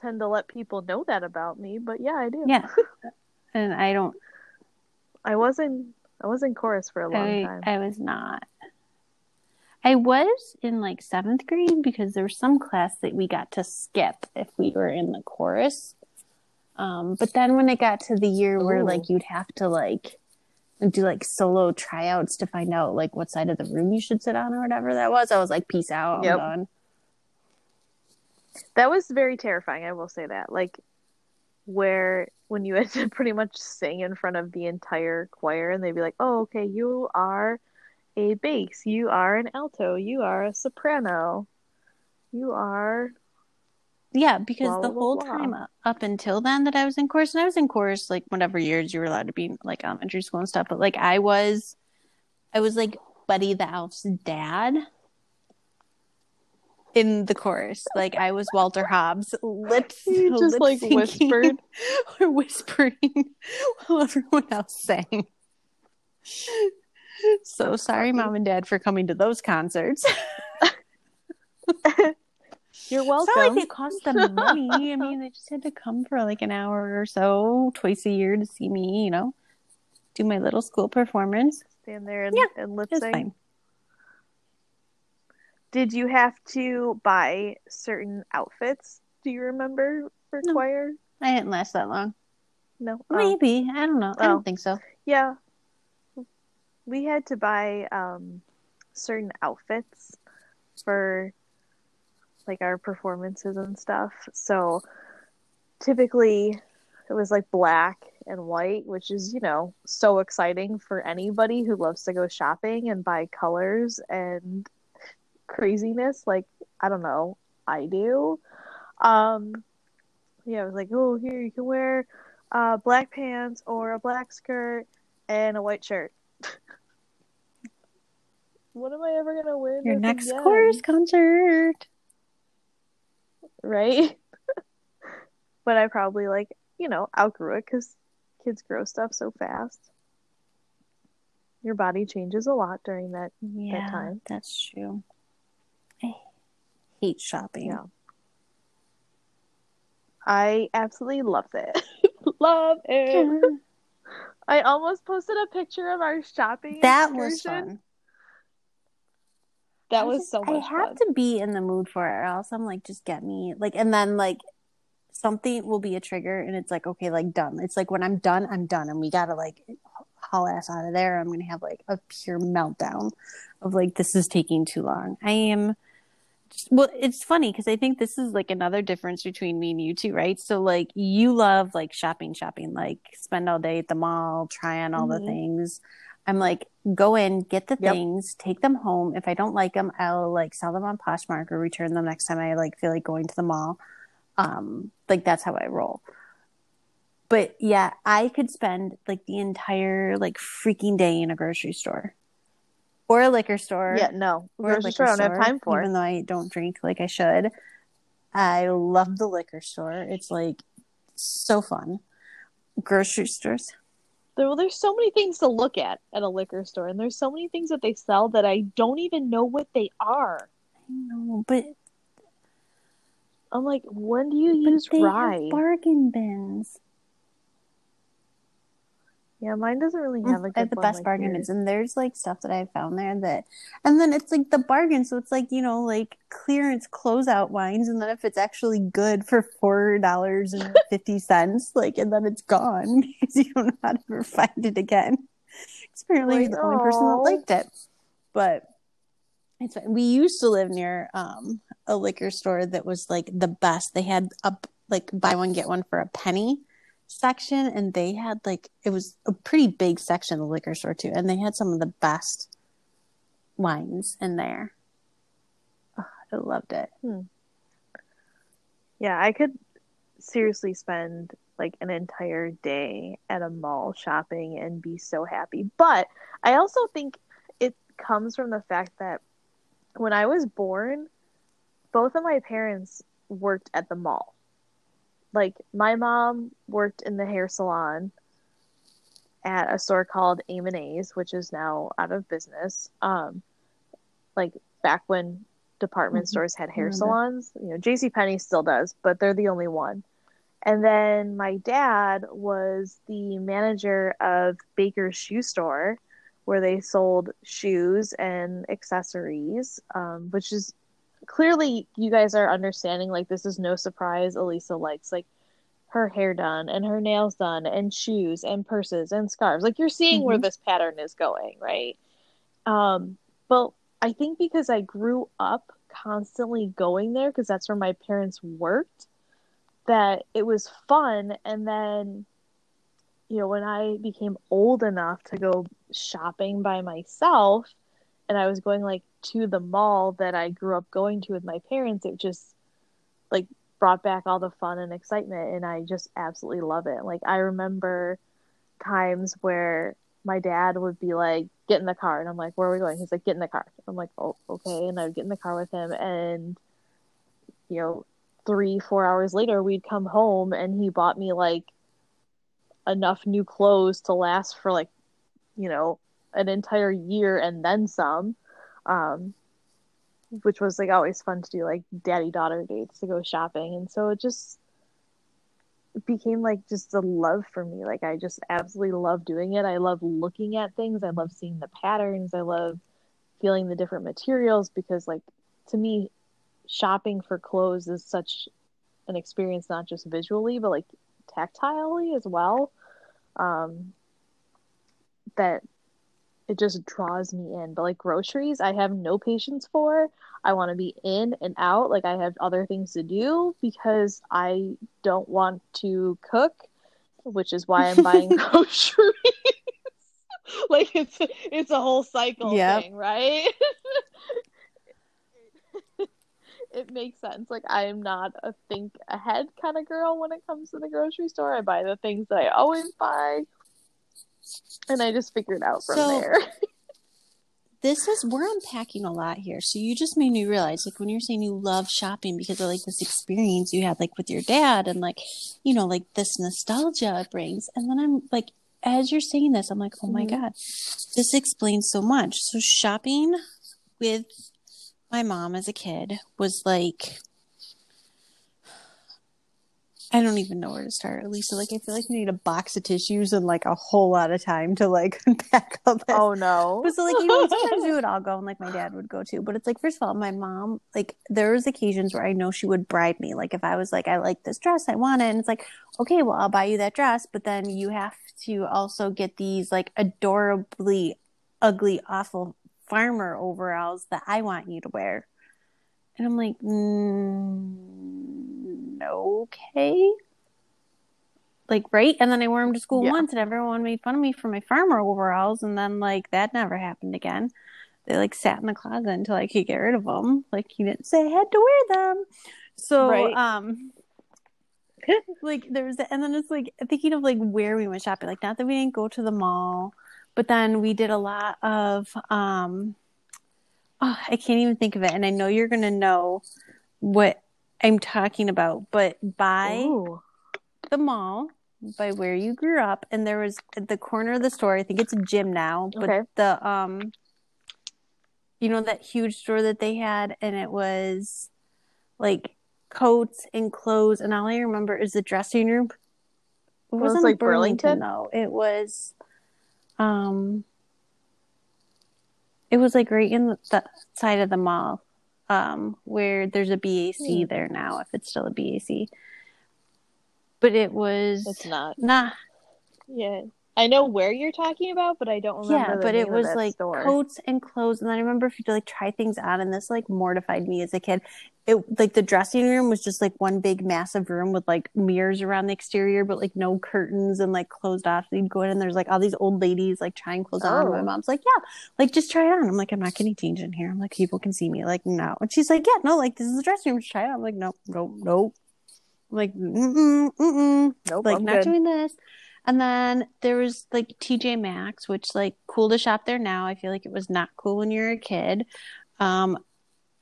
tend to let people know that about me, but yeah, I do. Yeah. (laughs) and I don't, I wasn't. I was in chorus for a long I, time. I was not. I was in like seventh grade because there was some class that we got to skip if we were in the chorus. Um, but then when it got to the year where like you'd have to like do like solo tryouts to find out like what side of the room you should sit on or whatever that was, I was like, peace out, I'm done. That was very terrifying, I will say that. Like where when you (laughs) had to pretty much sing in front of the entire choir and they'd be like, "Oh, okay, you are a bass, you are an alto, you are a soprano. You are Yeah, because Blah, the blah, whole blah. time up- until then that I was in chorus, and I was in chorus like whatever years you were allowed to be like elementary school and stuff, but like I was, I was like Buddy the Elf's dad in the chorus. Like I was Walter Hobbs, lips (laughs) You just, lip like, whispered. (laughs) or whispering (laughs) while everyone else sang. So sorry, mom and dad, for coming to those concerts. You're It's welcome. not like it cost them money. I mean, they just had to come for like an hour or so twice a year to see me, you know, do my little school performance. Stand there and, Yeah, and lip sync. fine. Did you have to buy certain outfits? Do you remember for No. choir? I didn't last that long. No. Oh. Maybe. I don't know. I Oh. don't think so. Yeah. We had to buy um certain outfits for like our performances and stuff. So typically it was like black and white, which is, you know, so exciting for anybody who loves to go shopping and buy colors and craziness like I don't know I do. Um, yeah, I was like, oh, here you can wear uh, black pants or a black skirt and a white shirt. (laughs) what am I ever gonna wear? Your next again? chorus concert. Right? (laughs) but I probably like you know outgrew it because kids grow stuff so fast. Your body changes a lot during that. Yeah, time. that's true. I hate shopping. Yeah. I absolutely love it. (laughs) love it. I almost posted a picture of our shopping. that was fun. That I was just- so much I have fun. to be in the mood for it, or else I'm like, just get me like, and then like something will be a trigger, and it's like, okay, like done. It's like when I'm done, I'm done, and we gotta like haul ass out of there. I'm gonna have like a pure meltdown of like this is taking too long. I am. Well, it's funny because I think this is like another difference between me and you two, right? So like you love like shopping, shopping, like spend all day at the mall, try on all the Mhm. things. I'm like, go in, get the Yep. things, take them home. If I don't like them, I'll like sell them on Poshmark or return them next time I like feel like going to the mall. Um, like that's how I roll. But yeah, I could spend like the entire like freaking day in a grocery store or a liquor store Yeah, no. or Grocery store I don't have time for. even though I don't drink like I should. I love the liquor store. It's like so fun. Grocery stores. There, well, there's so many things to look at at a liquor store, and there's so many things that they sell that I don't even know what they are. I know, but, I'm like, when do you use rye? bargain bins. Yeah, mine doesn't really have a I good have the best like bargain yours. and there's like stuff that I found there that, and then it's like the bargain. So it's like you know, like clearance closeout wines, and then if it's actually good for four dollars and fifty cents, (laughs) like, and then it's gone (laughs) because you don't know how to ever find it again. 'Cause apparently, Like, the only person that liked it. But it's we used to live near um a liquor store that was like the best. They had a like buy one get one for a penny section and they had like it was a pretty big section of the liquor store too and they had some of the best wines in there Ugh, i loved it hmm. Yeah, I could seriously spend like an entire day at a mall shopping and be so happy. But I also think it comes from the fact that when I was born, both of my parents worked at the mall. Like my mom worked in the hair salon at a store called AM&A's, which is now out of business. Um, like back when department Mhm. stores had hair salons, you know, J.C. Penney still does, but they're the only one. And then my dad was the manager of Baker's Shoe Store, where they sold shoes and accessories, um, which is clearly you guys are understanding. Like this is no surprise. Elisa likes like her hair done and her nails done and shoes and purses and scarves. Like you're seeing where Mhm. this pattern is going, right? Um, but I think because I grew up constantly going there because that's where my parents worked, that it was fun. And then, you know, when I became old enough to go shopping by myself and I was going like to the mall that I grew up going to with my parents, it just like brought back all the fun and excitement. And I just absolutely love it. Like, I remember times where my dad would be like, get in the car. And I'm like, where are we going? He's like, get in the car. I'm like, oh, okay. And I'd get in the car with him. And, you know, three, four hours later, we'd come home and he bought me like enough new clothes to last for like, you know, an entire year and then some. Um, which was like always fun to do, like daddy daughter dates to go shopping. And so it just became like just a love for me. Like I just absolutely love doing it. I love looking at things. I love seeing the patterns. I love feeling the different materials because like to me shopping for clothes is such an experience not just visually but like tactilely as well. Um that it just draws me in. But like groceries, I have no patience for. I want to be in and out. Like I have other things to do because I don't want to cook, which is why I'm buying (laughs) groceries. (laughs) like it's it's a whole cycle Yep. thing, right? (laughs) it makes sense. Like I am not a think ahead kind of girl when it comes to the grocery store. I buy the things that I always buy, and I just figured out from So- there. (laughs) this is we're unpacking a lot here. So you just made me realize, like when you're saying you love shopping because of like this experience you had like with your dad and like, you know, like this nostalgia it brings. And then I'm like, as you're saying this, I'm like, oh my Mhm. God, this explains so much. So shopping with my mom as a kid was like I don't even know where to start, Lisa. Like I feel like you need a box of tissues and like a whole lot of time to like (laughs) unpack all this. oh no! But so like you know sometimes we would all go and like my dad would go too. But it's like first of all, my mom like there was occasions where I know she would bribe me. Like if I was like I like this dress, I want it, and it's like okay, well I'll buy you that dress, but then you have to also get these like adorably ugly, awful farmer overalls that I want you to wear. And I'm like, mm, okay. Like, right? And then I wore them to school Yeah. once, and everyone made fun of me for my farmer overalls. And then, like, that never happened again. They, like, sat in the closet until I could get rid of them. Like, you didn't say I had to wear them. So, Right. um, (laughs) like, there's, and then it's like thinking of like where we went shopping. Like, not that we didn't go to the mall, but then we did a lot of, um, oh, I can't even think of it. And I know you're going to know what I'm talking about, but by Ooh. the mall, by where you grew up, and there was at the corner of the store, I think it's a gym now, but Okay. the, um, you know, that huge store that they had, and it was like coats and clothes, and all I remember is the dressing room. It was, wasn't like, Burlington, Burlington? though. It was, um, it was like right in the, the side of the mall, um, where there's a BAC there now, if it's still a BAC. But it was It's not. nah, Yeah, I know where you're talking about, but I don't remember. yeah, but it was like store. coats and clothes. And then I remember if you like try things on, and this like mortified me as a kid. It like the dressing room was just like one big massive room with like mirrors around the exterior, but like no curtains and like closed off. So you'd go in and there's like all these old ladies like trying clothes on. And my Oh. mom's like, yeah, like just try it on. I'm like, I'm not getting changed in here. I'm like, people can see me. Like, no. And she's like, yeah, no, like this is the dressing room. Just try it on. I'm like, no, no, no. I'm like, mm-mm, mm-mm Nope, like I'm not good. doing this. And then there was like TJ Maxx, which like cool to shop there now. I feel like it was not cool when you were a kid. Um,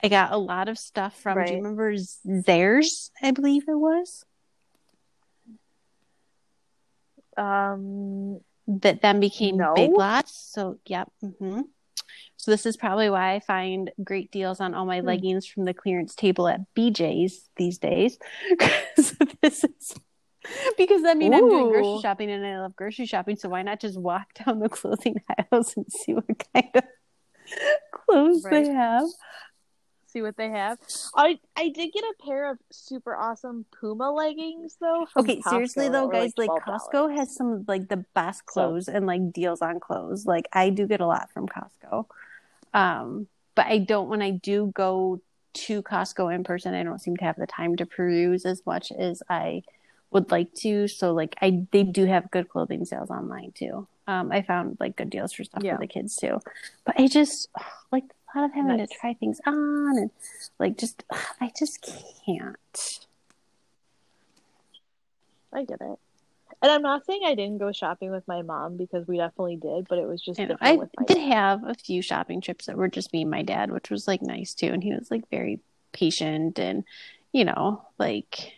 I got a lot of stuff from. Do you remember Zayre's? I believe it was Um, that then became No. Big Lots. So yep. hmm So this is probably why I find great deals on all my Hmm. leggings from the clearance table at BJ's these days. (laughs) (laughs) this is (laughs) because I mean I'm doing grocery shopping and I love grocery shopping, so why not just walk (laughs) down the clothing aisles and see what kind of (laughs) clothes Right. they have? see what they have. I I did get a pair of super awesome Puma leggings though. Okay, Costco seriously though, guys, like $12. Costco has some of like the best clothes and like deals on clothes. Like I do get a lot from Costco. Um, but I don't when I do go to Costco in person, I don't seem to have the time to peruse as much as I would like to. So like I they do have good clothing sales online too. Um, I found like good deals for stuff Yeah. for the kids too. But I just like a lot of having Nice. to try things on and like just I just can't. I get it. And I'm not saying I didn't go shopping with my mom because we definitely did, but it was just I did dad. have a few shopping trips that were just me and my dad, which was like nice too. And he was like very patient and, you know, like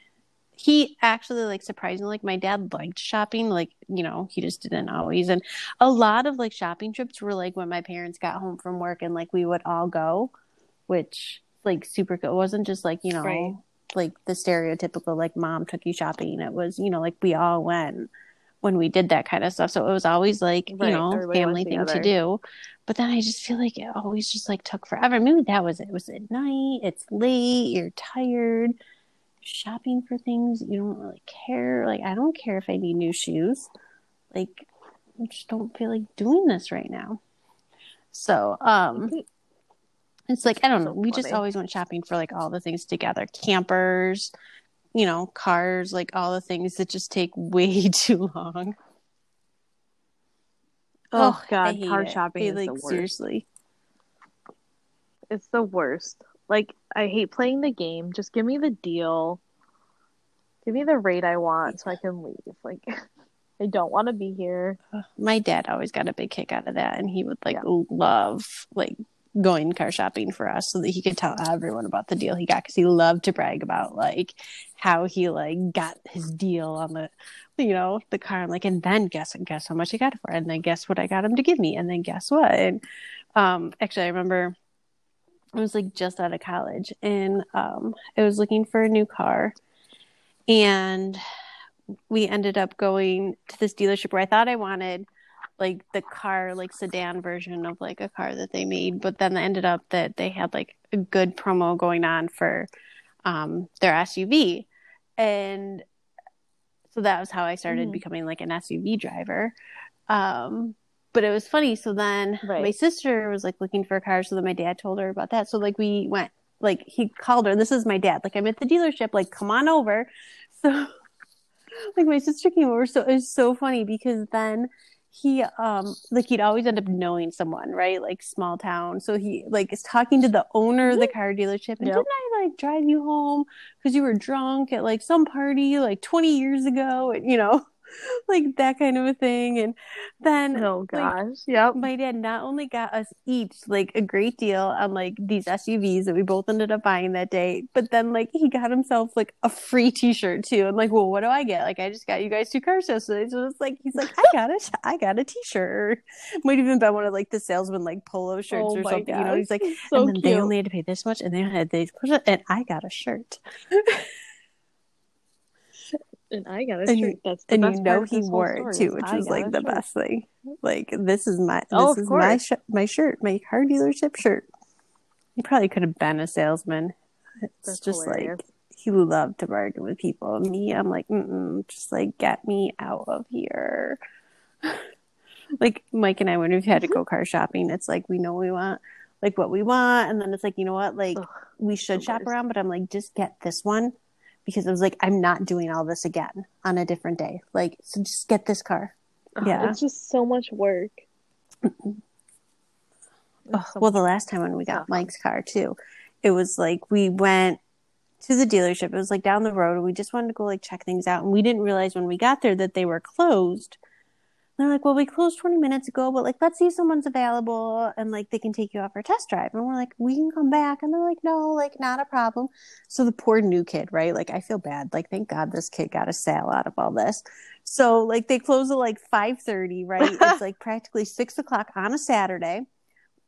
he actually like surprisingly like my dad liked shopping like you know he just didn't always. And a lot of like shopping trips were like when my parents got home from work and like we would all go which like super cool. It wasn't just like you know Right. like the stereotypical like mom took you shopping. It was you know like we all went when we did that kind of stuff. So it was always like Right, you know everybody family thing to do. But then i just feel like it always just like took forever. Maybe that was it. It was at night. It's late. You're tired shopping for things you don't really care. Like i don't care if i need new shoes. Like i just don't feel like doing this right now. So um it's like i don't know. We just always went shopping for like all the things together. Campers you know cars like all the things that just take (laughs) way too long. Oh, I God, car it. shopping I, is like the worst. seriously. It's the worst. Like, I hate playing the game. Just give me the deal. Give me the rate I want so I can leave. Like, (laughs) I don't want to be here. My dad always got a big kick out of that, and he would like Yeah. love like going car shopping for us so that he could tell everyone about the deal he got because he loved to brag about like how he like got his deal on the you know the car. I'm like, and then guess and guess how much he got it for, and then guess what I got him to give me, and then guess what? And um, actually, I remember I was like just out of college, and um, I was looking for a new car, and we ended up going to this dealership where I thought I wanted like the car like sedan version of like a car that they made but then it ended up that they had like a good promo going on for um their SUV and so that was how I started Mhm. becoming like an SUV driver um but it was funny. So then Right. my sister was like looking for a car so then my dad told her about that. So like we went like he called her. This is my dad. Like I'm at the dealership. Like come on over. (laughs) So like my sister came over. So it was so funny because then he um like he'd always end up knowing someone right? Like small town. So he like is talking to the owner of the car dealership. And Yep. didn't i like drive you home? Because you were drunk at like some party like 20 years ago and you know (laughs) like that kind of a thing and then Oh like, gosh. Yep. my dad not only got us each like a great deal on like these SUVs that we both ended up buying that day, but then like he got himself like a free T-shirt too. And like, well, what do I get? Like, I just got you guys two car shows. So it's like he's like, I got it, (laughs) I got a T-shirt. Might even been one of like the salesman like polo shirts Oh or something. You know, gosh. he's like, So and then cute. they only had to pay this much, and they had these, push and I got a shirt. (laughs) and I got a And shirt. That's the and best you know he wore it too, which I was like the shirt. best thing. Like this is my this Oh, of is my course. sh- my shirt, my car dealership shirt. He probably could have been a salesman. It's That's just hilarious. like he loved to bargain with people. Me, I'm like, mm just like get me out of here. (laughs) like Mike and I, when we've had to go car shopping, it's like we know we want like what we want, and then it's like you know what, like Ugh, we should shop worst. around, but I'm like, just get this one because it was like I'm not doing all this again on a different day. Like, so just get this car. Ugh, Yeah. It's just so much work. Oh, well, the last time when we got. Mike's car too, it was like we went to the dealership. It was like down the road, and we just wanted to go like check things out, and we didn't realize when we got there that they were closed. They're like, "Well, we closed 20 minutes ago, but like, let's see if someone's available, and like they can take you out for a test drive." And we're like, "We can come back," and they're like, "No, like not a problem." So the poor new kid, right? Like, I feel bad. Like, thank God this kid got a sale out of all this. So like they close at like 5:30, right? (laughs) it's like practically six o'clock on a Saturday.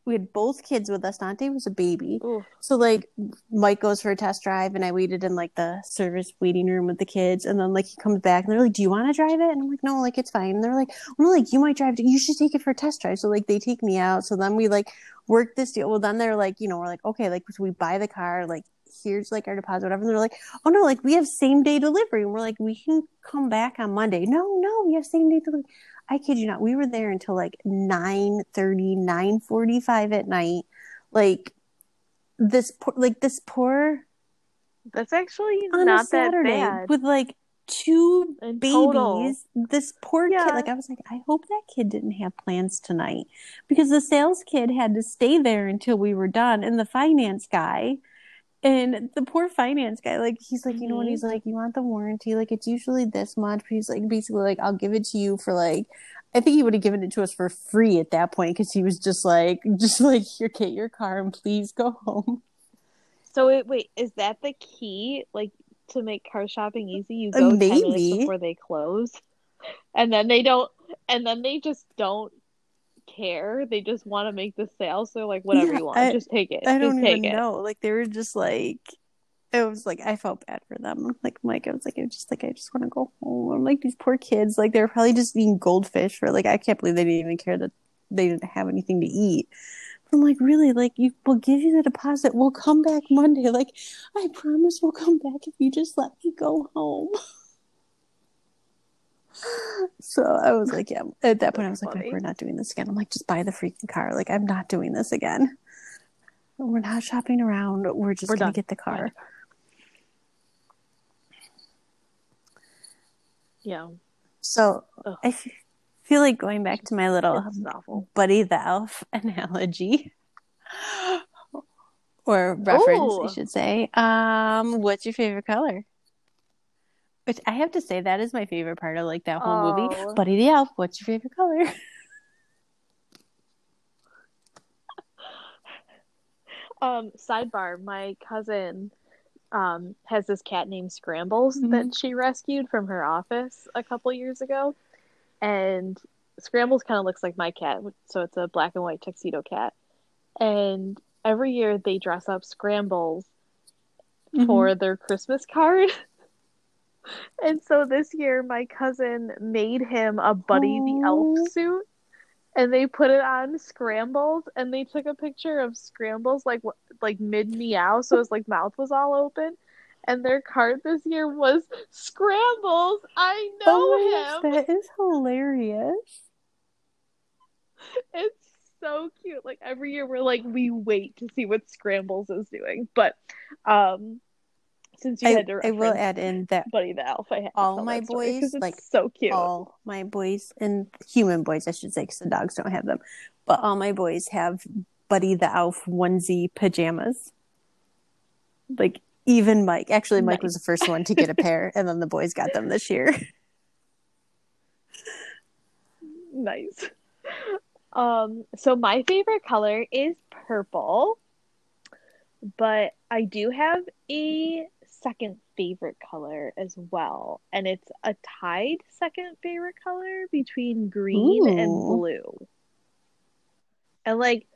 We had both kids with us. Dante was a baby. Ooh, So like Mike goes for a test drive and I waited in like the service waiting room with the kids and then like he comes back and they're like, Do you want to drive it? And I'm like, No, like it's fine. And they're like, Well like you might drive it. You should take it for a test drive. So like they take me out. So then we like work this deal. Well then they're like, you know, we're like, okay, like so we buy the car, like here's like our deposit, whatever. And they're like, Oh no, like we have same day delivery. And we're like, we can come back on Monday. No, no, we have same day delivery. I kid you not. We were there until like 9 30, 9 45 at night. Like this poor, like this poor that's actually on not a Saturday that bad. with like two In babies. total. This poor Yeah. kid, like I was like, I hope that kid didn't have plans tonight because the sales kid had to stay there until we were done, and the finance guy. And the poor finance guy, like he's like, you know what? He's mm-hmm. like, you want the warranty? Like it's usually this much. But he's like, basically, like I'll give it to you for like, I think he would have given it to us for free at that point because he was just like, (laughs) just like, here, get your car and please go home. So it, wait, is that the key? Like to make car shopping easy, you uh, go ten minutes before they close, and then they don't, and then they just don't care. They just want to make the sale. So like whatever Yeah, you want, I- just take it. I don't just take even it. know. Like they were just like it was like I felt bad for them. Like Mike, I was like, I just like I just want to go home. I'm like these poor kids. Like they're probably just eating goldfish for like I can't believe they didn't even care that they didn't have anything to eat. But I'm like, really? Like you we'll give you the deposit. We'll come back Monday. Like I promise we'll come back if you just let me go home. (laughs) So I was like, yeah. At that point, I was like, Funny. we're not doing this again. I'm like, just buy the freaking car. Like, I'm not doing this again. We're not shopping around. We're just We're gonna done. get the car. Yeah, So Ugh. I f- feel like going back to my little. Buddy the Elf (laughs) analogy. or reference, Ooh. I should say. Um, what's your favorite color? Which I have to say that is my favorite part of like that whole movie. Oh. Buddy the Elf, what's your favorite color? (laughs) Um, sidebar, my cousin um has this cat named Scrambles Mhm. that she rescued from her office a couple years ago. And Scrambles kind of looks like my cat, so it's a black and white tuxedo cat. And every year they dress up Scrambles for their Christmas card. (laughs) And so this year, my cousin made him a Buddy the. Elf suit, and they put it on Scrambles, and they took a picture of Scrambles like like mid meow, so his like mouth was all open. And their card this year was Scrambles. I know Oh him. that is hilarious. It's so cute. Like every year, we're like we wait to see what Scrambles is doing. But um, since you I, had to I will add in that Buddy the Elf, I had all my that story 'cause boys, it's like, so cute. all my boys and human boys, I should say, because the dogs don't have them, but all my boys have Buddy the Elf onesie pajamas. Like even Mike, actually, Mike was the first one to get a pair, and then the boys got them this year. (laughs) Nice. Um, so my favorite color is purple, but I do have a second favorite color as well, and it's a tied second favorite color between green and blue. And like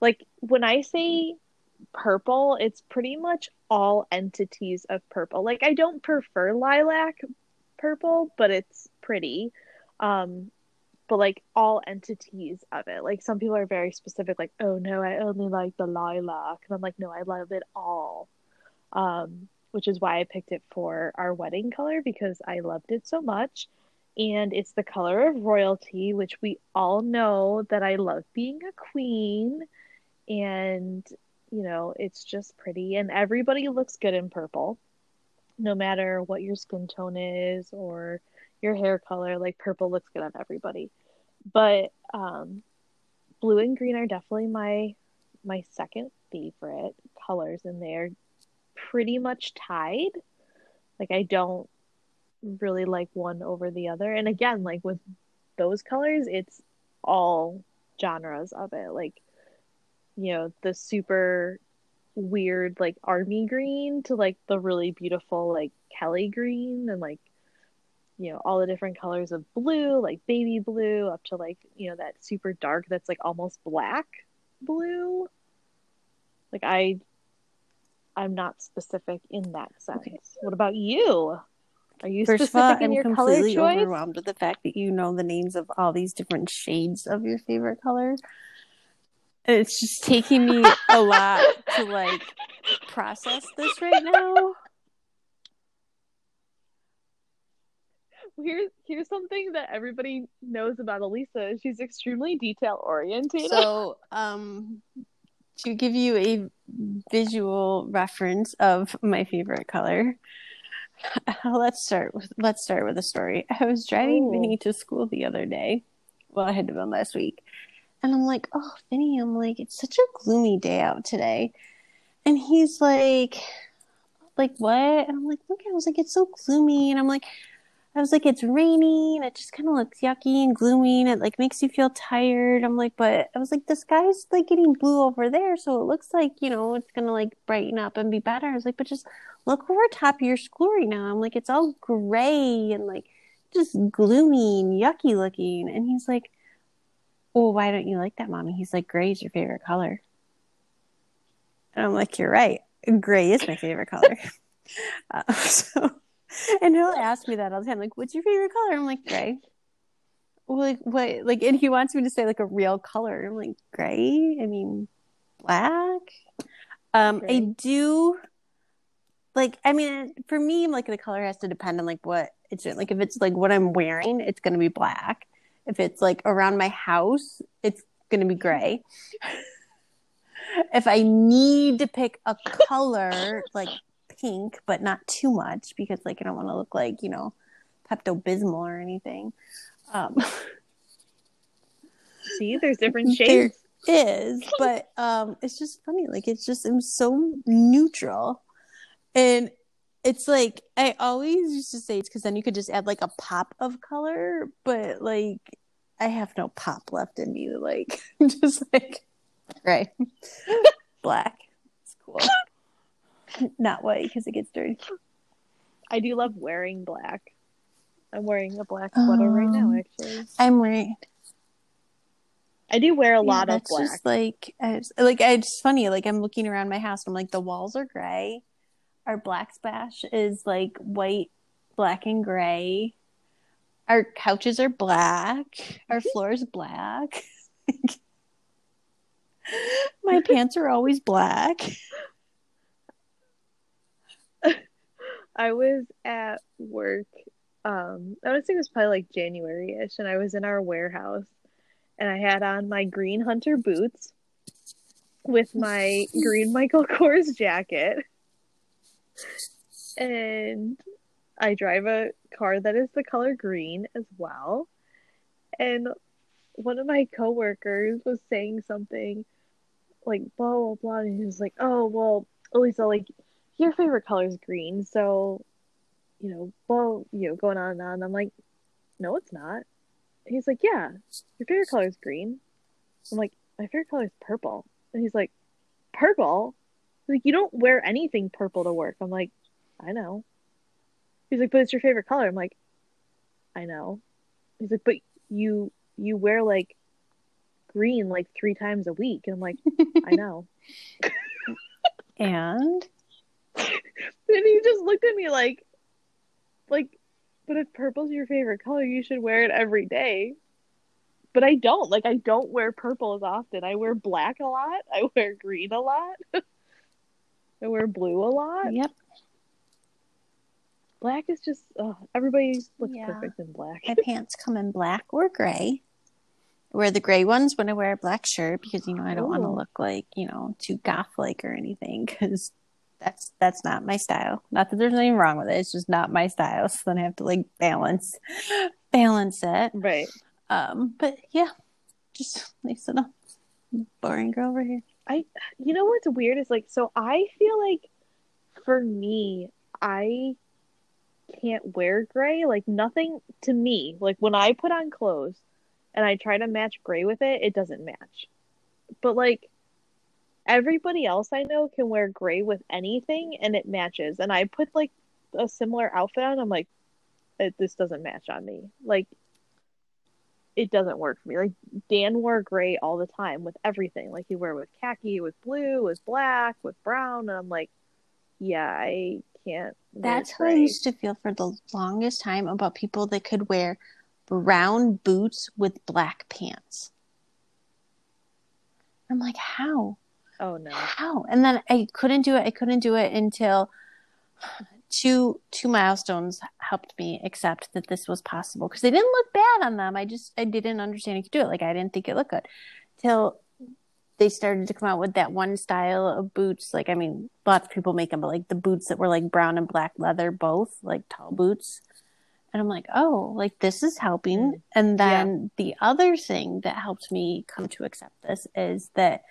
like when I say purple, it's pretty much all entities of purple. Like I don't prefer lilac purple, but it's pretty. Um but like all entities of it. Like some people are very specific, like, oh no, I only like the lilac. And I'm like, no, I love it all. Um, which is why I picked it for our wedding color because I loved it so much. And it's the color of royalty, which we all know that I love being a queen. And, you know, it's just pretty. And everybody looks good in purple, no matter what your skin tone is or your hair color, like purple looks good on everybody. But um, blue and green are definitely my my second favorite colors, and they're pretty much tied. Like I don't really like one over the other. And again, like with those colors, it's all genres of it. Like, you know, the super weird like army green to like the really beautiful like Kelly green and like you know all the different colors of blue like baby blue up to like you know that super dark that's like almost black blue like i i'm not specific in that sense Okay. what about you are you First specific all, in I'm your color completely choice overwhelmed with the fact that you know the names of all these different shades of your favorite color. And It's just taking me a lot to like process this right now. (laughs) here's here's something that everybody knows about elisa she's extremely detail oriented So, (laughs) um, to give you a visual reference of my favorite color, (laughs) let's start with let's start with a story. I was driving Ooh. Vinny to school the other day. Well, I had to been last week, and I'm like, "Oh, Vinny," I'm like, "It's such a gloomy day out today," and he's like, "Like what?" And I'm like, "Look," I was like, "It's so gloomy," and I'm like. I was like, it's raining. It just kind of looks yucky and gloomy, and it like makes you feel tired. I'm like, but I was like, the sky's like getting blue over there, so it looks like you know it's gonna like brighten up and be better. I was like, but just look over top of your school right now. I'm like, it's all gray and like just gloomy and yucky looking. And he's like, well, why don't you like that, mommy? He's like, gray is your favorite color. And I'm like, you're right. Gray is my favorite color. (laughs) uh, (laughs) so. And he'll ask me that all the time, like, "What's your favorite color?" I'm like, "Gray." Well, like what? Like, and he wants me to say like a real color. I'm like, "Gray." I mean, black. Um, I do like. I mean, for me, like the color has to depend on like what it's like. If it's like what I'm wearing, it's gonna be black. If it's like around my house, it's gonna be gray. (laughs) if I need to pick a color, like pink, but not too much because like I don't want to look like, you know, Pepto Bismol or anything. Um (laughs) see there's different shades is, but um, it's just funny. Like it's just I'm so neutral, and it's like I always used to say it's because then you could just add like a pop of color, but like I have no pop left in me. Like (laughs) just like right, (laughs) black. It's cool. (laughs) Not white because it gets dirty. I do love wearing black. I'm wearing a black sweater right now, Um, actually. I'm wearing I do wear a Yeah, lot of black. Just like, I was- like it's funny. Like I'm looking around my house, I'm like, the walls are gray. Our black splash is like white, black, and gray. Our couches are black. Our floor is black. (laughs) (laughs) my pants are always black. I was at work. Um, I would say it was probably like January ish, and I was in our warehouse, and I had on my green hunter boots with my green Michael Kors jacket, and I drive a car that is the color green as well. And one of my coworkers was saying something like blah blah blah, and he was like, "Oh well, Elisa, like your favorite color is green, so you know, well, you know, going on and on." I'm like, "No, it's not." He's like, "Yeah, your favorite color is green." I'm like, "My favorite color is purple," and he's like, "Purple?" He's like, "You don't wear anything purple to work." I'm like, "I know." He's like, "But it's your favorite color." I'm like, "I know." He's like, "But you you wear like green like three times a week," and I'm like, "I (laughs) know." And (laughs) And he just looked at me like, like, but if purple's your favorite color, you should wear it every day. But I don't. Like, I don't wear purple as often. I wear black a lot. I wear green a lot. (laughs) I wear blue a lot. yep, Black is just, oh, everybody looks Yeah. perfect in black. my pants come in black or gray. I wear the gray ones when I wear a black shirt because you know I don't want to look like you know too goth like or anything because that's that's not my style. Not that there's anything wrong with it. It's just not my style. So then I have to like balance balance it. Right. Um, but yeah, just nice little boring girl over here. I you know what's weird is like, so I feel like for me, I can't wear gray. Like, nothing to me, like when I put on clothes and I try to match gray with it, it doesn't match. But like, everybody else I know can wear gray with anything and it matches. And I put like a similar outfit on, I'm like, this doesn't match on me. Like, it doesn't work for me. Like Dan wore gray all the time with everything. Like he wore with khaki, with blue, with black, with brown, and I'm like, yeah, I can't. That's how I used to feel for the longest time about people that could wear brown boots with black pants. I'm like, how? Oh no. How? And then I couldn't do it. I couldn't do it until two two milestones helped me accept that this was possible because they didn't look bad on them. I just I didn't understand you could do it. Like I didn't think it looked good till they started to come out with that one style of boots. Like I mean, lots of people make them, but like the boots that were like brown and black leather, both like tall boots. And I'm like, oh, like this is helping. Mm. And then the other thing that helped me come to accept this is that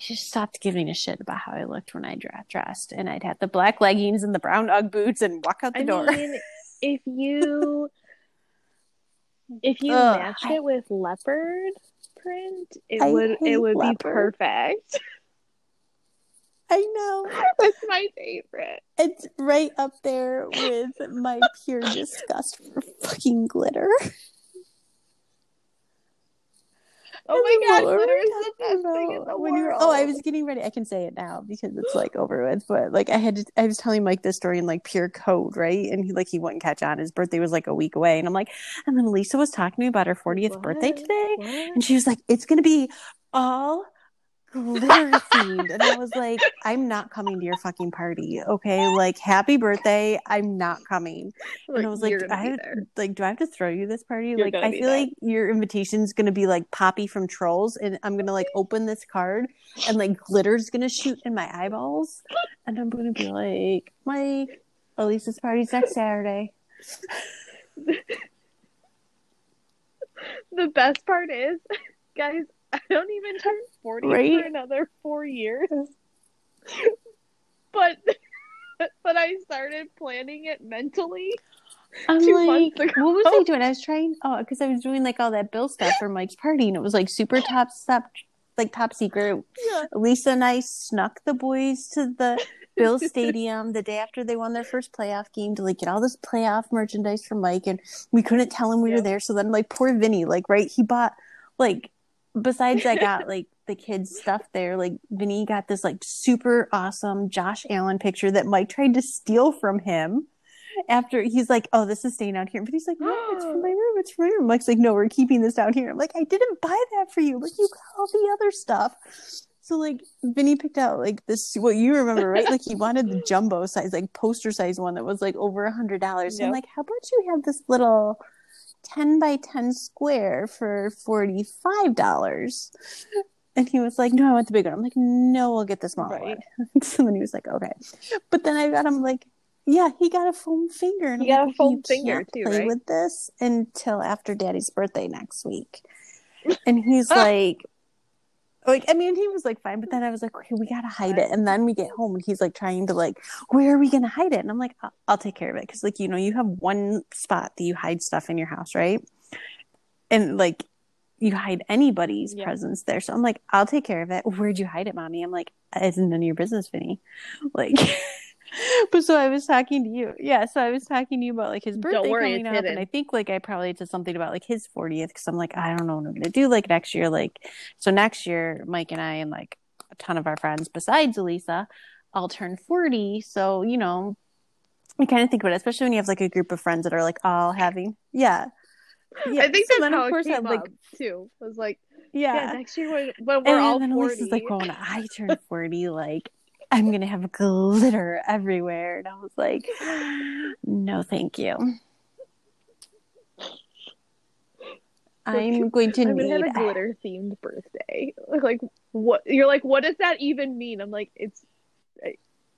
I just stopped giving a shit about how I looked when I dressed, and I'd have the black leggings and the brown UGG boots and walk out the I door. mean, (laughs) if you if you Ugh, matched I- it with leopard print, it I would it would leopard. be perfect. I know (laughs) That's my favorite. it's right up there with my pure disgust for fucking glitter. (laughs) Oh my god, What glitter is the best thing in about? the When world. oh, I was getting ready. I can say it now because it's like over with. But like, I had to, I was telling Mike this story in like pure code, right? And he like he wouldn't catch on. His birthday was like a week away, and I'm like, and then Lisa was talking to me about her 40th birthday today, What? and she was like, it's gonna be all glitter themed, and I was like, I'm not coming to your fucking party, okay? Like, happy birthday, I'm not coming. And I was like, You're do gonna I have, like, do I have to throw you this party? You're like, I feel there. like your invitation's gonna be like Poppy from Trolls, and I'm gonna like open this card, and like glitter's gonna shoot in my eyeballs, and I'm gonna be like, Mike, Elisa's party's next Saturday. (laughs) the best part is, (laughs) guys, I don't even turn 40 Right? for another four years. but (laughs) but I started planning it mentally. I'm like, what was I (laughs) doing? I was trying, oh, because I was doing like all that Bills stuff for Mike's party, and it was like super top stuff, like top secret. Yeah. Lisa and I snuck the boys to the (laughs) Bills Stadium the day after they won their first playoff game to like get all this playoff merchandise for Mike, and we couldn't tell him we were there. So then, like, poor Vinny, like, right, he bought like, besides I got (laughs) like the kids stuff there, like Vinny got this like super awesome Josh Allen picture that Mike tried to steal from him. After he's like, "Oh, this is staying out here," but he's like, "No, it's from my room. It's from my room." Mike's like, "No, we're keeping this down here." I'm like, "I didn't buy that for you. Like, you got all the other stuff." So like Vinny picked out like this what you remember, right? Like he wanted the jumbo size, like poster size one that was like over a hundred dollars. So I'm like, how about you have this little ten by ten square for forty five dollars? And he was like, No, I want the big one. I'm like, No, we'll get the small Right. one. (laughs) so then he was like, Okay. But then I got him like yeah, he got a foam finger. And He got a foam "You finger too, play right?" with this until after Daddy's birthday next week. And he's (laughs) like, like I mean, he was like fine, but then I was like, okay, we gotta hide it. And then we get home, and he's like trying to like, where are we gonna hide it? And I'm like, I'll, I'll take care of it because like you know you have one spot that you hide stuff in your house, right? And like you hide anybody's Yeah. presence there. So I'm like, I'll take care of it. Where'd you hide it, mommy? I'm like, it's none of your business, Vinny. Like. (laughs) (laughs) But so I was talking to you, yeah. So I was talking to you about like his birthday worry, coming up, hidden. and I think like I probably did something about like his 40th because I'm like I don't know what I'm gonna do like next year. Like so next year, Mike and I and like a ton of our friends besides Elisa, I'll turn 40. So you know, I kind of think about it, especially when you have like a group of friends that are like all having, yeah, yeah. I think so that's then of course I'm like, too. I was like, yeah, yeah. next year when, when we're and all then 40. Elisa's like, well, when I turn 40, like, I'm going to have glitter everywhere. And I was like, no, thank you. I'm going to I'm gonna need have a glitter themed birthday. (laughs) Like what? You're like, what does that even mean? I'm like, it's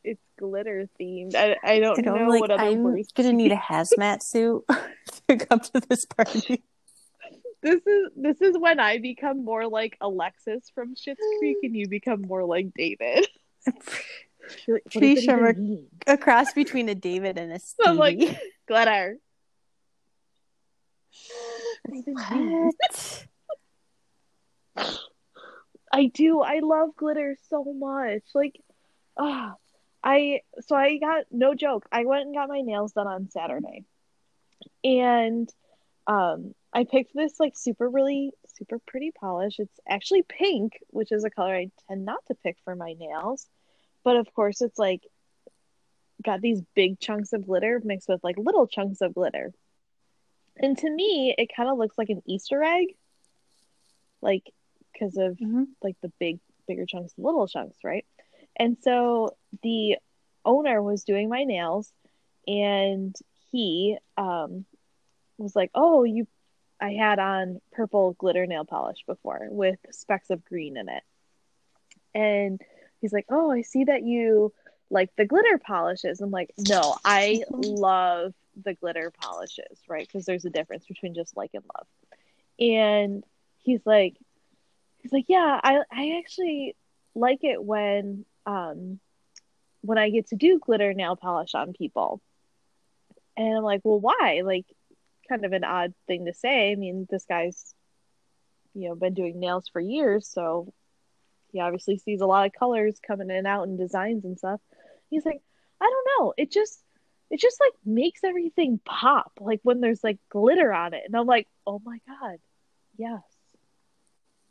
it's glitter themed. I, I don't you know, know like, what other I'm to need a hazmat (laughs) suit (laughs) to come to this party. This is this is when I become more like Alexis from Schitt's Creek, and you become more like David. You're like, what does Pretty it sure we're- mean? A cross between a David and a Stevie. (laughs) I'm like, glitter. What does it mean? what? I do. I love glitter so much. Like, ah, I so I got no joke. I went and got my nails done on Saturday, and um, I picked this like super really super pretty polish. It's actually pink, which is a color I tend not to pick for my nails, but of course it's like got these big chunks of glitter mixed with like little chunks of glitter. And to me, it kind of looks like an Easter egg, like because of Mhm. like the big bigger chunks little chunks right and so the owner was doing my nails and he um was like oh you i had on purple glitter nail polish before with specks of green in it. And he's like oh i see that you like the glitter polishes. I'm like no i (laughs) love the glitter polishes right? Because there's a difference between just like and love. And he's like he's like yeah i i actually like it when um when i get to do glitter nail polish on people. And i'm like well why? Like kind of an odd thing to say i mean this guy's you know been doing nails for years so he obviously sees a lot of colors coming in and out and designs and stuff he's like i don't know it just it just like makes everything pop like when there's like glitter on it and i'm like oh my god yes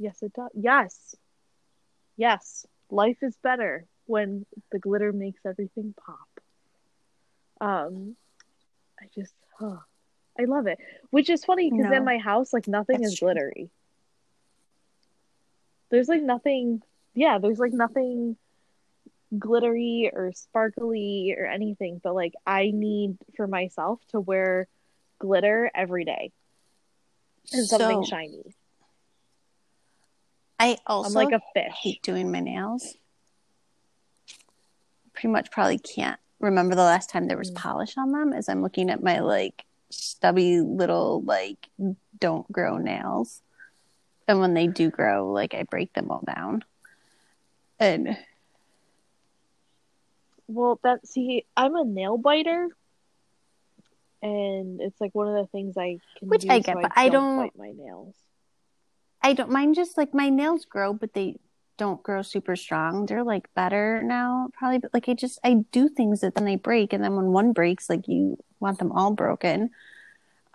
Yes, it does. Yes. Yes. Life is better when the glitter makes everything pop. Um I just huh, I love it. Which is funny because No. in my house like nothing That's is true. glittery. There's like nothing yeah, there's like nothing glittery or sparkly or anything, but like I need for myself to wear glitter every day and something shiny. I also I'm like a fish. hate doing my nails. Pretty much probably can't remember the last time there was Mm. polish on them as I'm looking at my like stubby little like don't grow nails. And when they do grow, like I break them all down. And Well, that see, I'm a nail biter, and it's like one of the things I can Which do I get, so but I don't don't- bite my nails. I don't mind just like my nails grow, but they don't grow super strong. They're like better now, probably. But like I just I do things that then they break, and then when one breaks, like you want them all broken.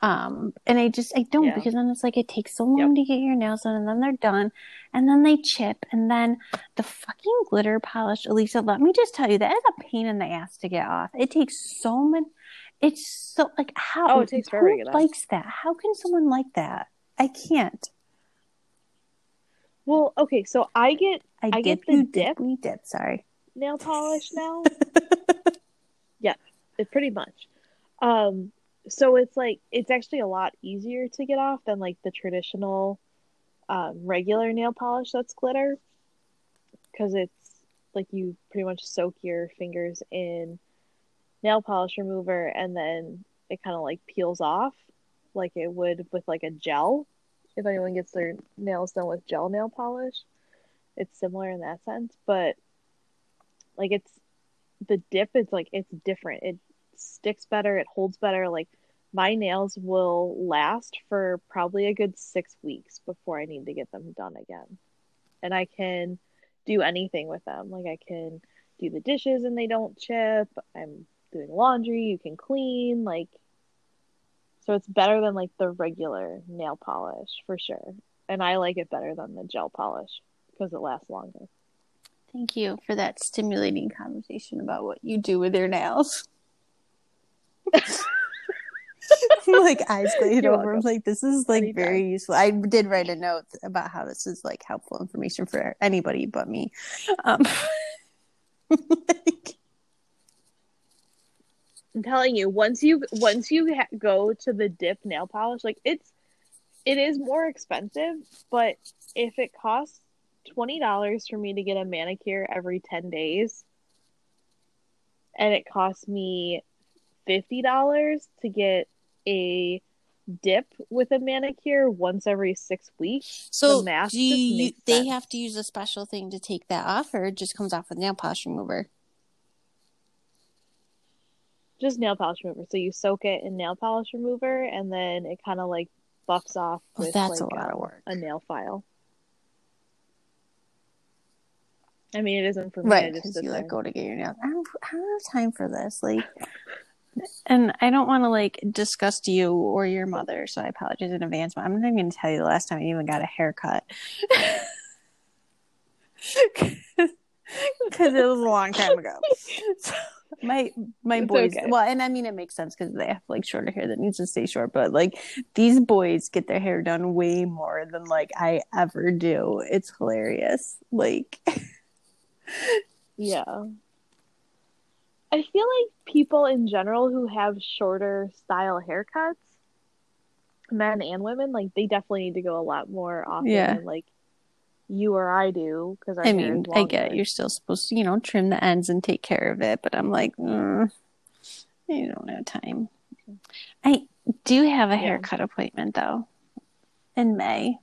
Um, and I just I don't Yeah. because then it's like it takes so long to get your nails done, and then they're done, and then they chip, and then the fucking glitter polish. Elisa, let me just tell you that is a pain in the ass to get off. It takes so many. It's so like how Oh, it takes who likes that? How can someone like that? I can't. Well, okay, so I get I, I get the dip. We dip. Sorry. nail polish now. (laughs) yeah, it pretty much. Um, so it's like it's actually a lot easier to get off than like the traditional, um, regular nail polish that's glitter, because it's like you pretty much soak your fingers in nail polish remover and then it kind of like peels off like it would with like a gel. If anyone gets their nails done with gel nail polish, it's similar in that sense, but like it's the dip it's like it's different. It sticks better it holds better. Like my nails will last for probably a good six weeks before i need to get them done again. And i can do anything with them. Like i can do the dishes and they don't chip. I'm doing laundry you can clean like so it's better than like the regular nail polish for sure and i like it better than the gel polish because it lasts longer Thank you for that stimulating conversation about what you do with your nails. (laughs) like eyes (laughs) glazed You're over. I'm welcome. like, this is like Anytime. very useful. I did write a note about how this is like helpful information for anybody but me. Um, (laughs) like, I'm telling you, once you once you ha- go to the dip nail polish, like it's it is more expensive, but if it costs twenty dollars for me to get a manicure every ten days, and it costs me fifty dollars to get a dip with a manicure once every six weeks, so the math do you, they have to use a special thing to take that off, or it just comes off with nail polish remover? Just nail polish remover. So you soak it in nail polish remover, and then it kind of like buffs off Oh, with that's a like lot of um, work. a nail file. I mean, it isn't for me. I right just because sit you like go to get your nails I don't, I don't have time for this like (laughs) and i don't want to like disgust you or your mother so i apologize in advance but i'm not even going to tell you the last time i even got a haircut (laughs) because it was a long time ago (laughs) so my my It's boys okay. well and i mean it makes sense because they have like shorter hair that needs to stay short but like these boys get their hair done way more than like i ever do it's hilarious like (laughs) Yeah. I feel like people in general who have shorter style haircuts, men and women, like they definitely need to go a lot more often Yeah. than like you or I do because I mean, I get you're still supposed to, you know, trim the ends and take care of it, but I'm like, mm, you don't have time. I do have a Yeah. haircut appointment though in May.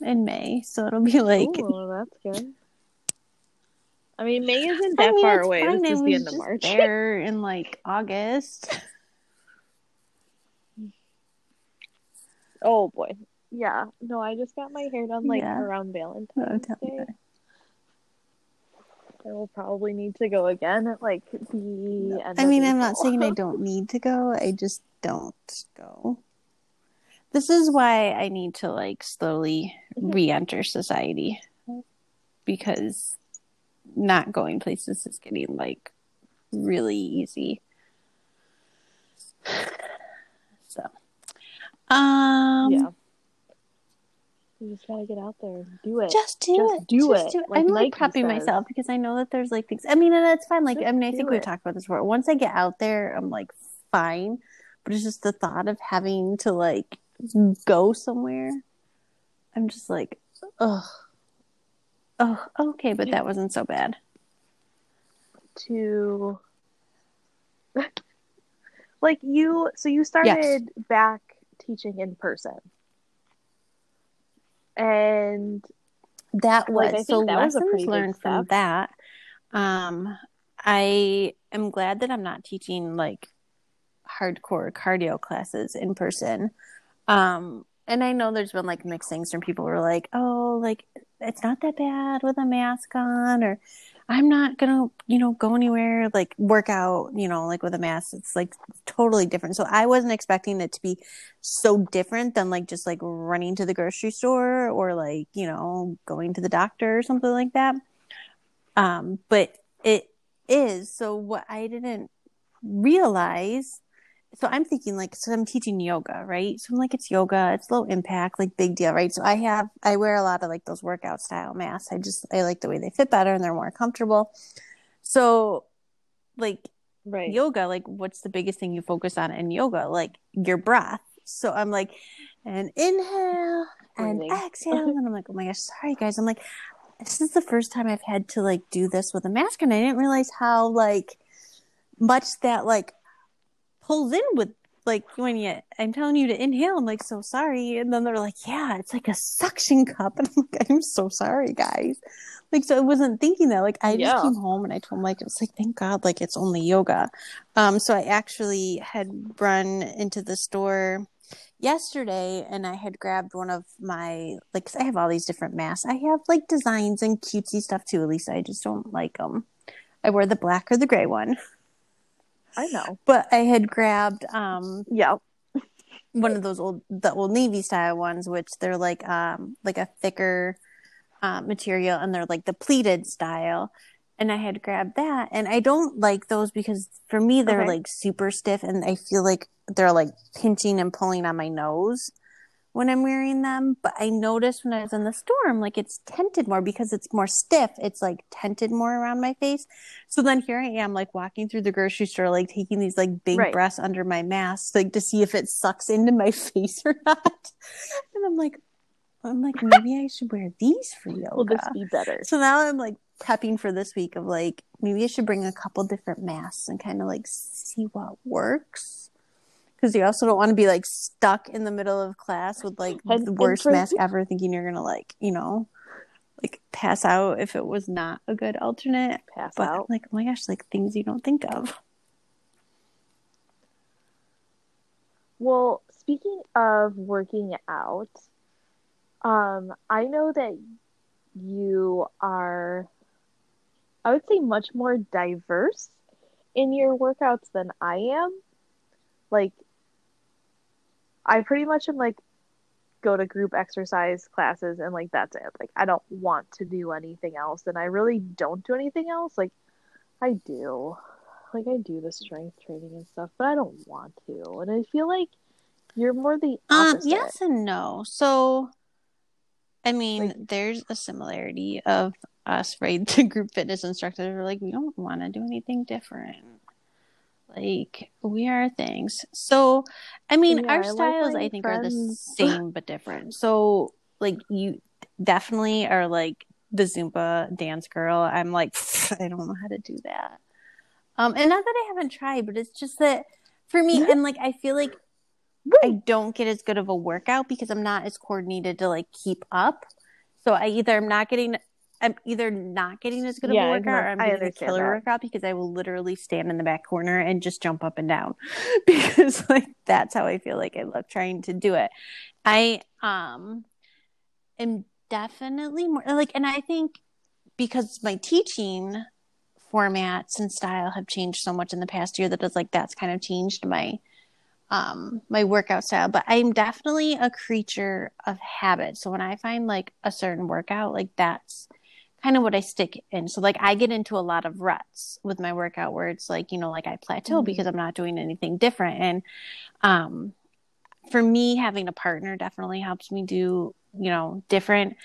In May, so it'll be like, that's good. I mean, May isn't I that mean, far away. fine. This is the end of March. there in like August. (laughs) Oh boy. Yeah. No, I just got my hair done like Yeah. around Oh, Valentine's tell Day. I will probably need to go again at like the end I mean, I'm not saying I don't (laughs) need to go. I just don't go. This is why I need to like slowly Mhm. re-enter society because not going places is getting like really easy. (sighs) So, um, yeah. You just gotta get out there and do it. just do Just it. do Just it, do it. like I'm like Nike prepping says. myself because I know that there's like things. I mean, and that's fine. Like, Just I mean, I think we've talked about this before. Once I get out there, I'm like fine, but it's just the thought of having to like go somewhere. I'm just like, ugh, oh, okay, but that wasn't so bad. to (laughs) like you so you started back teaching in person and that was Like, so that was a lessons pretty learned from that. Um, I am glad that I'm not teaching like hardcore cardio classes in person. Um, and I know there's been like mixed things from people who are like, oh, like it's not that bad with a mask on, or I'm not gonna, you know, go anywhere like work out, you know, like with a mask. It's like totally different. So I wasn't expecting it to be so different than like just like running to the grocery store or like, you know, going to the doctor or something like that. Um, but it is. So what I didn't realize so I'm thinking like so I'm teaching yoga, right? So I'm like it's yoga, it's low impact, like big deal, right? So I have I wear a lot of like those workout style masks. I just I like the way they fit better and they're more comfortable. So like right. yoga, like what's the biggest thing you focus on in yoga? Like your breath. So I'm like and inhale and exhale (laughs) and I'm like, oh my gosh, sorry guys. I'm like this is the first time I've had to like do this with a mask and I didn't realize how like much that like pulls in with like when you I'm telling you to inhale, I'm like so sorry. And then they're like, Yeah, it's like a suction cup. (laughs) And I'm like, I'm so sorry, guys. Like so I wasn't thinking that. Like I just Yeah. came home and I told him like it was like thank God like it's only yoga. Um so I actually had run into the store yesterday and I had grabbed one of my like 'cause I have all these different masks. I have like designs and cutesy stuff too. At least I just don't like them. I wear the black or the gray one (laughs) I know. but I had grabbed um Yeah. one of those old the old navy style ones which they're like um like a thicker uh, material and they're like the pleated style and I had grabbed that and I don't like those because for me they're Okay. like super stiff and I feel like they're like pinching and pulling on my nose when I'm wearing them but I noticed when I was in the storm like it's tented more because it's more stiff it's like tented more around my face so then here I am, like walking through the grocery store, like taking these like big Right. breaths under my mask, like to see if it sucks into my (laughs) face or not. And I'm like, I'm like, maybe I should wear these for yoga. (laughs) Will this be better? so now I'm like prepping for this week of like, maybe I should bring a couple different masks and kind of like see what works. Because you also don't want to be like stuck in the middle of class with like And- the worst mask ever, thinking you're gonna like, you know, like pass out if it was not a good alternate Pass but out. like, oh my gosh, like things you don't think of. Well, speaking of working out, um, I know that you are, I would say, much more diverse in your workouts than I am. Like, I pretty much am like, go to group exercise classes and like that's it. Like, I don't want to do anything else, and I really don't do anything else. Like, I do. Like I do the strength training and stuff, but I don't want to. And I feel like you're more the Um, opposite. yes and no. So, I mean, Like- there's a similarity of us, right? (laughs) The group fitness instructors are like, we don't want to do anything different. Like, we are things. So, I mean, Yeah, our styles, I think, are the (laughs) same but different. So, like, you definitely are like the Zumba dance girl. I'm like, (laughs) I don't know how to do that. Um, and not that I haven't tried, but it's just that for me, and like, I feel like I don't get as good of a workout because I'm not as coordinated to like keep up. So I either I'm not getting, I'm either not getting as good of a workout know- or I'm getting a killer that. workout because I will literally stand in the back corner and just jump up and down (laughs) because like that's how I feel like I love trying to do it. I um am definitely more like, and I think because my teaching formats and style have changed so much in the past year that it's like that's kind of changed my um my workout style but i'm definitely a creature of habit so when i find like a certain workout like that's kind of what i stick in so like i get into a lot of ruts with my workout where it's like you know like i plateau Mhm. because i'm not doing anything different and um for me having a partner definitely helps me do you know different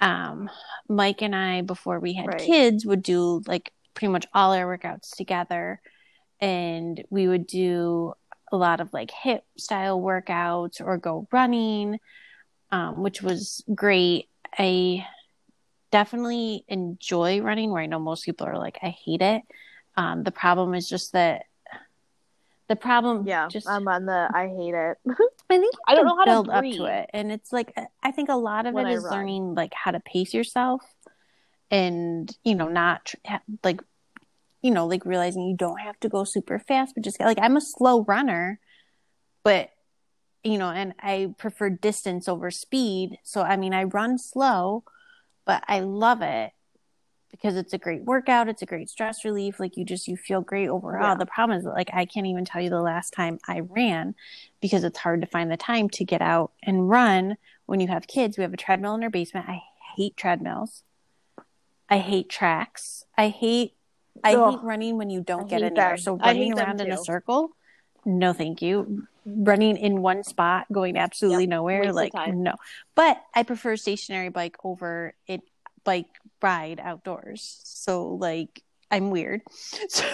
um mike and i before we had Right. kids would do like pretty much all our workouts together and we would do a lot of like HIIT style workouts or go running um, which was great i definitely enjoy running where i know most people are like i hate it um, the problem is just that The problem, Yeah, just I'm on the. I hate it. (laughs) I think you I don't know how to build up to it, and it's like I think a lot of it I is run. learning like how to pace yourself, and you know not tr- like you know like realizing you don't have to go super fast, but just like I'm a slow runner, but you know, and I prefer distance over speed. So I mean, I run slow, but I love it because it's a great workout. It's a great stress relief. Like you just, you feel great overall. Yeah. The problem is that, like, I can't even tell you the last time I ran because it's hard to find the time to get out and run when you have kids. We have a treadmill in our basement. I hate treadmills. I hate tracks. I hate, I Ugh. hate running when you don't I get anywhere. them. So running around in a circle, no, thank you. Running in one spot, going absolutely Yep. nowhere, Waste like no. But I prefer stationary bike over it bike ride outdoors. So like I'm weird. (laughs) So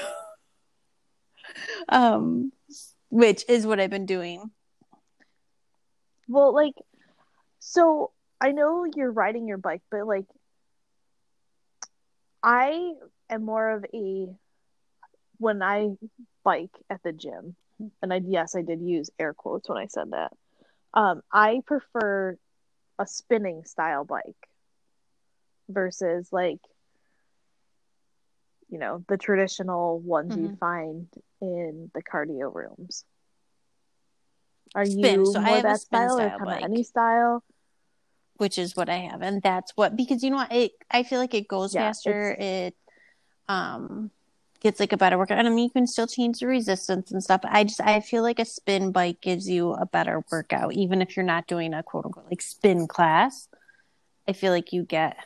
um which is what I've been doing. Well, like, so I know you're riding your bike, but like, I am more of a when I bike at the gym, and I yes, I did use air quotes when I said that. Um, I prefer a spinning style bike versus like, you know, the traditional ones you Mhm. find in the cardio rooms. Are Spin. you So I more have a that spin style or style kind of any style? which is what I have, and that's what because you know what it I feel like it goes Yeah, faster. It um gets like a better workout, and I mean you can still change the resistance and stuff. I just I feel like a spin bike gives you a better workout, even if you're not doing a quote unquote like spin class. I feel like you get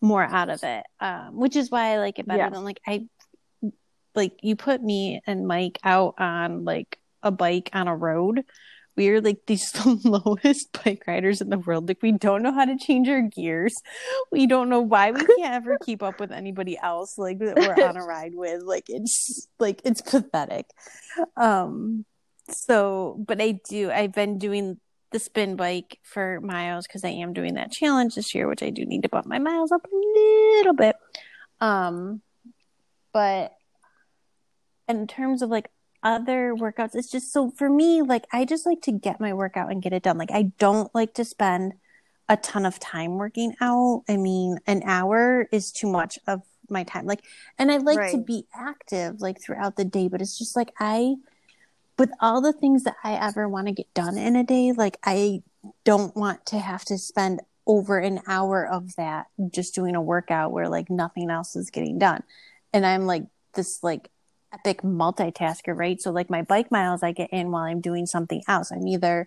more out of it, um, which is why I like it better Yeah. than like I like you put me and Mike out on like a bike on a road. We're like the (laughs) lowest bike riders in the world. Like we don't know how to change our gears. We don't know why we can't ever (laughs) keep up with anybody else like that we're on a (laughs) ride with. Like it's like it's pathetic. Um so but I do I've been doing the spin bike for miles because I am doing that challenge this year, which I do need to bump my miles up a little bit. Um but in terms of like other workouts, it's just so for me, like I just like to get my workout and get it done. Like I don't like to spend a ton of time working out. I mean, an hour is too much of my time. Like, and I like to be active like throughout the day, but it's just like I, with all the things that I ever want to get done in a day, like I don't want to have to spend over an hour of that just doing a workout where like nothing else is getting done. And I'm like this like epic multitasker, right? So like my bike miles I get in while I'm doing something else. I'm either,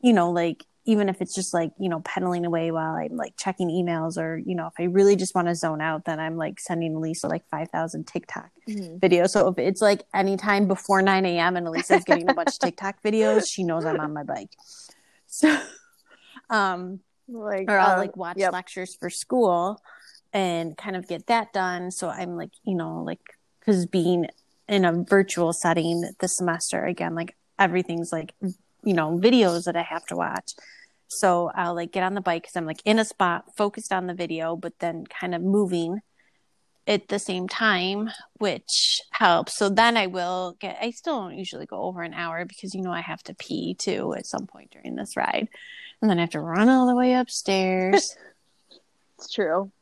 you know, like even if it's just like, you know, pedaling away while I'm like checking emails or, you know, if I really just want to zone out, then I'm like sending Lisa like 5,000 TikTok videos. So if it's like anytime before 9 a.m. and Elisa's getting a bunch of TikTok (laughs) videos, she knows I'm on my bike. So, (laughs) um, Like, or I'll uh, like watch yep. lectures for school and kind of get that done. So I'm like, you know, like, cause being in a virtual setting this semester, again, like everything's like, you know, videos that I have to watch. So I'll like get on the bike because I'm like in a spot focused on the video, but then kind of moving at the same time, which helps. So then I will get, I still don't usually go over an hour because, you know, I have to pee too at some point during this ride. And then I have to run all the way upstairs. (laughs) It's true.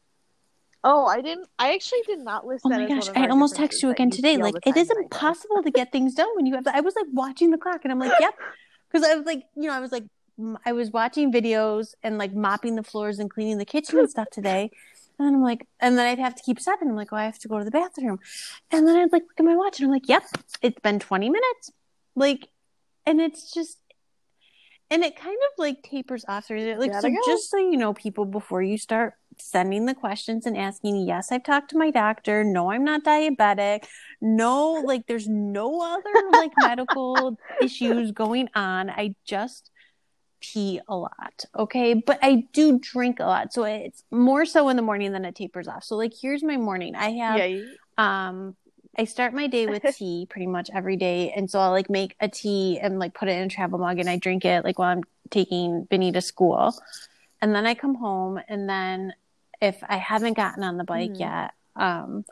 Oh, I didn't. I actually did not list oh my gosh, I almost text you again today. Like, the it is that I do. impossible to get things done when you have, I was like watching the clock and I'm like, yep. (laughs) Cause I was like, you know, I was like, I was watching videos and like mopping the floors and cleaning the kitchen and stuff today. (laughs) And I'm like, and then I'd have to keep stopping. I'm like, oh, I have to go to the bathroom. And then I'd like look at my watch and I'm like, yep, it's been 20 minutes. Like, and it's just, and it kind of like tapers off through it. Like, Gotta so go. just so you know, people, before you start sending the questions and asking, yes, I've talked to my doctor. No, I'm not diabetic. No, like, there's no other like (laughs) medical issues going on. I just pee a lot. Okay. But I do drink a lot. So it's more so in the morning than it tapers off. So, like, here's my morning. I have, Yeah, you- um, I start my day with (laughs) tea pretty much every day. And so I'll like make a tea and like put it in a travel mug and I drink it like while I'm taking Vinny to school. And then I come home and then if I haven't gotten on the bike Mhm. yet, um,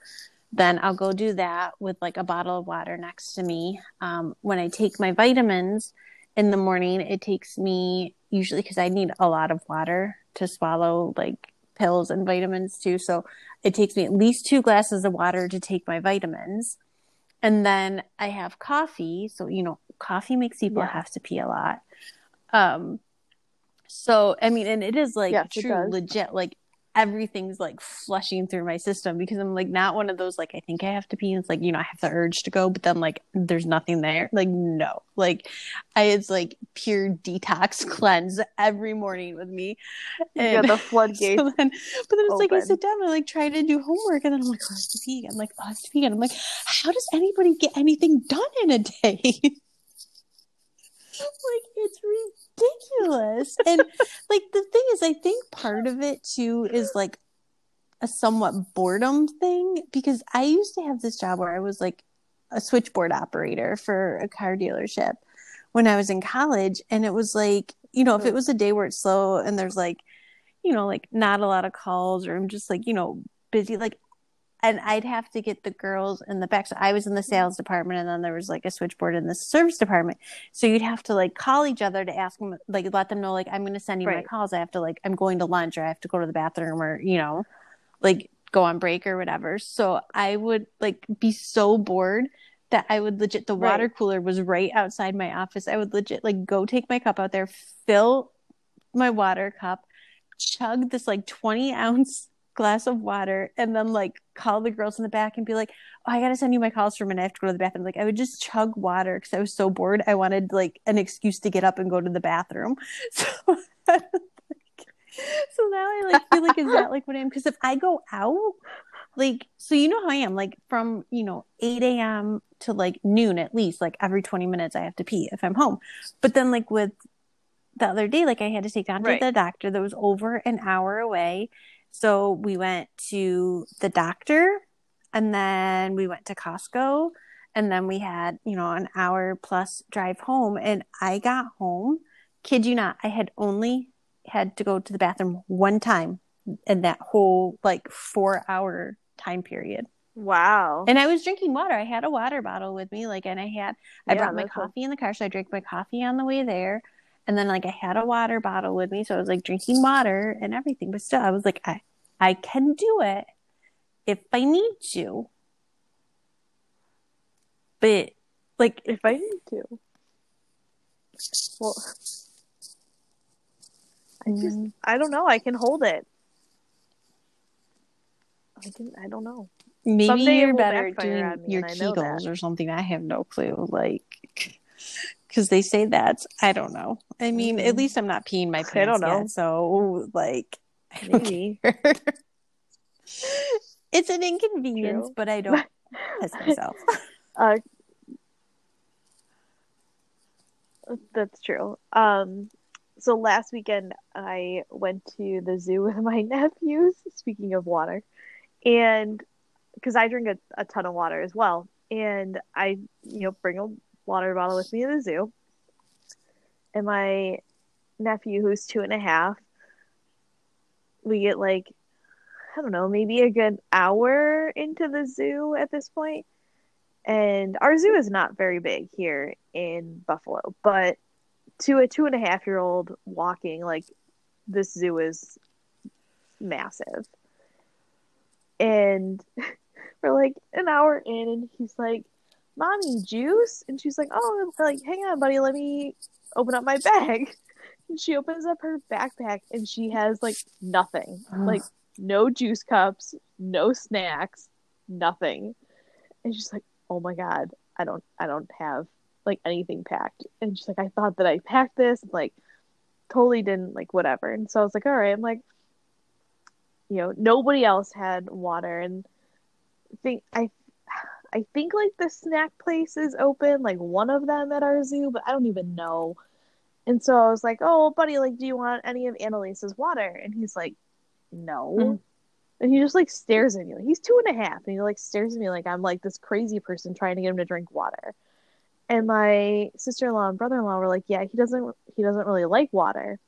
then I'll go do that with like a bottle of water next to me. Um, when I take my vitamins in the morning, it takes me usually because I need a lot of water to swallow like pills and vitamins too. So it takes me at least two glasses of water to take my vitamins. And then I have coffee. So, you know, coffee makes people Yeah. have to pee a lot. Um, so, I mean, and it is like Yes, true, legit, like everything's like flushing through my system because I'm like not one of those, like, I think I have to pee. And it's like, you know, I have the urge to go, but then like there's nothing there. Like, no, like I, it's like pure detox (laughs) cleanse every morning with me. You got the (laughs) floodgates. So then, but then it's like I sit down and like try to do homework, and then I'm like, oh, I have to pee. I'm like, oh, I have to pee. And I'm like, how does anybody get anything done in a day? (laughs) like it's ridiculous. and (laughs) like the thing is, I think part of it too is like a somewhat boredom thing because I used to have this job where I was like a switchboard operator for a car dealership when I was in college, and it was like you know if it mm. was a day where it's slow and there's like you know, like not a lot of calls or I'm just like, you know, busy. Like, and I'd have to get the girls in the back. So I was in the mm-hmm. sales department and then there was like a switchboard in the service department. So you'd have to like call each other to ask them, like, let them know, like, I'm going to send you my calls. I have to, like, I'm going to lunch or I have to go to the bathroom or, you know, like go on break or whatever. So I would like be so bored that I would legit, the water Right. cooler was right outside my office. I would legit like go take my cup out there, fill my water cup, chug this like 20 ounce glass of water, and then like call the girls in the back and be like, oh, I gotta send you my calls for a minute. I have to go to the bathroom. Like I would just chug water because I was so bored. I wanted like an excuse to get up and go to the bathroom. (laughs) So, (laughs) so now I like feel like is that like what I am? Because if I go out, like so you know how I am, like from you know 8 a.m. to like noon at least, like every 20 minutes I have to pee if I'm home. But then like with the other day, like I had to take Don Right. to the doctor that was over an hour away. So we went to the doctor and then we went to Costco and then we had, you know, an hour plus drive home. And I got home, kid you not, I had only had to go to the bathroom one time in that whole like four hour time period. Wow. And I was drinking water. I had a water bottle with me, like, and I had, I Yeah, brought my coffee in the car, so I drank my coffee on the way there. And then, like, I had a water bottle with me, so I was like drinking water and everything. But still, I was like, I, I can do it if I need to. But, like, if I need to. Well, I just, mm, I don't know. I can hold it. I can, I don't know. maybe someday you're better doing your and I know Kegels or something. I have no clue. Like, because they say that. I don't know. I mean, at Mm. least I'm not peeing my pants (laughs) I don't know. yet. So, like, I don't Maybe. care. (laughs) it's an inconvenience, True. but I don't piss myself. (laughs) Uh, that's true. Um, so last weekend I went to the zoo with my nephews. Speaking of water, and because I drink a, a ton of water as well, and I you know bring a water bottle with me to the zoo, and my nephew who's two and a half, we get like I don't know maybe a good hour into the zoo at this point and our zoo is not very big here in Buffalo, but to a two and a half year old walking, like this zoo is massive. And (laughs) we're like an hour in, and he's like, Mommy, juice? And she's like, Oh, like, hang on, buddy, let me open up my bag. (laughs) And she opens up her backpack, and she has like nothing like, no juice cups, no snacks, nothing. And she's like, oh my god i don't i don't have like anything packed and she's like i thought that i packed this and like totally didn't like whatever and so i was like all right i'm like you know nobody else had water and I think i i think like the snack place is open like one of them at our zoo but i don't even know and so i was like oh buddy like do you want any of annalisa's water and he's like no Mhm. and he just like stares at me. Like, he's two and a half, and he like stares at me like I'm like this crazy person trying to get him to drink water. And my sister in law and brother in law were like, "Yeah, he doesn't he doesn't really like water."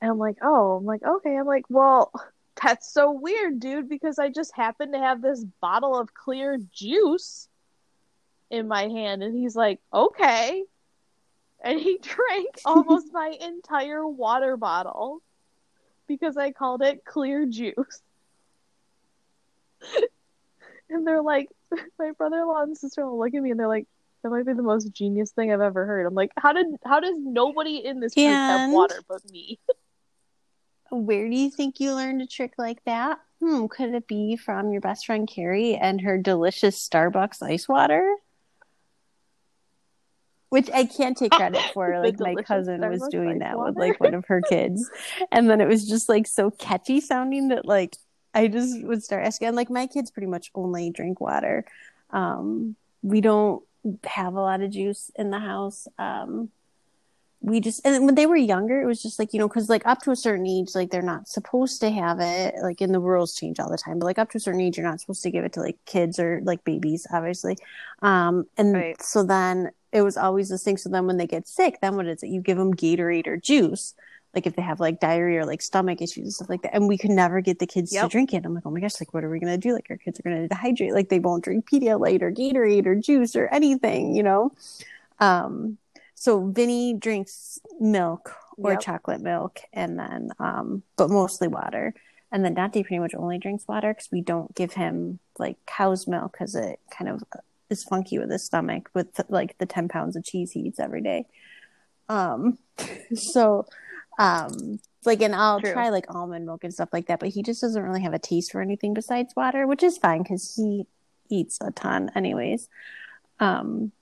And I'm like, "Oh, I'm like okay." I'm like, "Well, that's so weird, dude, because I just happened to have this bottle of clear juice in my hand. And he's like, okay. And he (laughs) drank almost my entire water bottle because I called it clear juice. (laughs) and they're like, (laughs) my brother in law and sister in law look at me and they're like, that might be the most genius thing I've ever heard. I'm like, how did how does nobody in this group have water but me? Where do you think you learned a trick like that? Hmm, could it be from your best friend Carrie and her delicious Starbucks ice water? Which I can't take (laughs) credit for. Like my cousin was doing that with like one of her kids, (laughs) and then it was just like so catchy sounding that like I just would start asking. And like my kids pretty much only drink water. Um, we don't have a lot of juice in the house. Um, we just and when they were younger it was just like you know because like up to a certain age like they're not supposed to have it like in the rules change all the time but like up to a certain age you're not supposed to give it to like kids or like babies obviously. Um and Right. so then it was always this thing so then when they get sick then what is it? You give them gatorade or juice like if they have like diarrhea or like stomach issues and stuff like that and we could never get the kids to drink it. I'm like oh my gosh like what are we gonna do? Like our kids are gonna dehydrate like they won't drink pedialyte or gatorade or juice or anything you know? Um so Vinny drinks milk or Yep. chocolate milk, and then, um, but mostly water. And then Dante pretty much only drinks water because we don't give him like cow's milk because it kind of is funky with his stomach with like the 10 pounds of cheese he eats every day. Um, (laughs) so, um, like, and I'll True. try like almond milk and stuff like that, but he just doesn't really have a taste for anything besides water, which is fine because he eats a ton anyways. Um,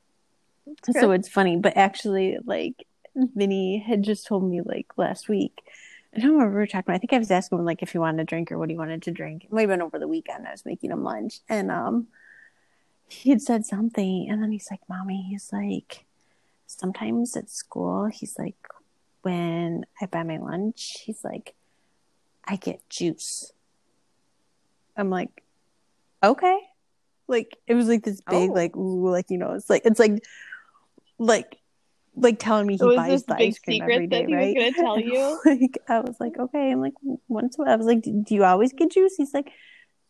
so it's funny, but actually, like Vinny had just told me like last week. I don't remember we were talking. About, I think I was asking him like if he wanted a drink or what he wanted to drink. It might have been over the weekend. I was making him lunch, and um, he had said something, and then he's like, "Mommy," he's like, sometimes at school, he's like, when I buy my lunch, he's like, I get juice. I'm like, okay. Like it was like this big, Oh. like ooh, like you know, it's like it's like like like telling me he is buys this the big ice cream secret every day, that he was right? gonna tell (laughs) you? (laughs) Like I was like, okay. I'm like, once. I was like, do you always get juice? He's like,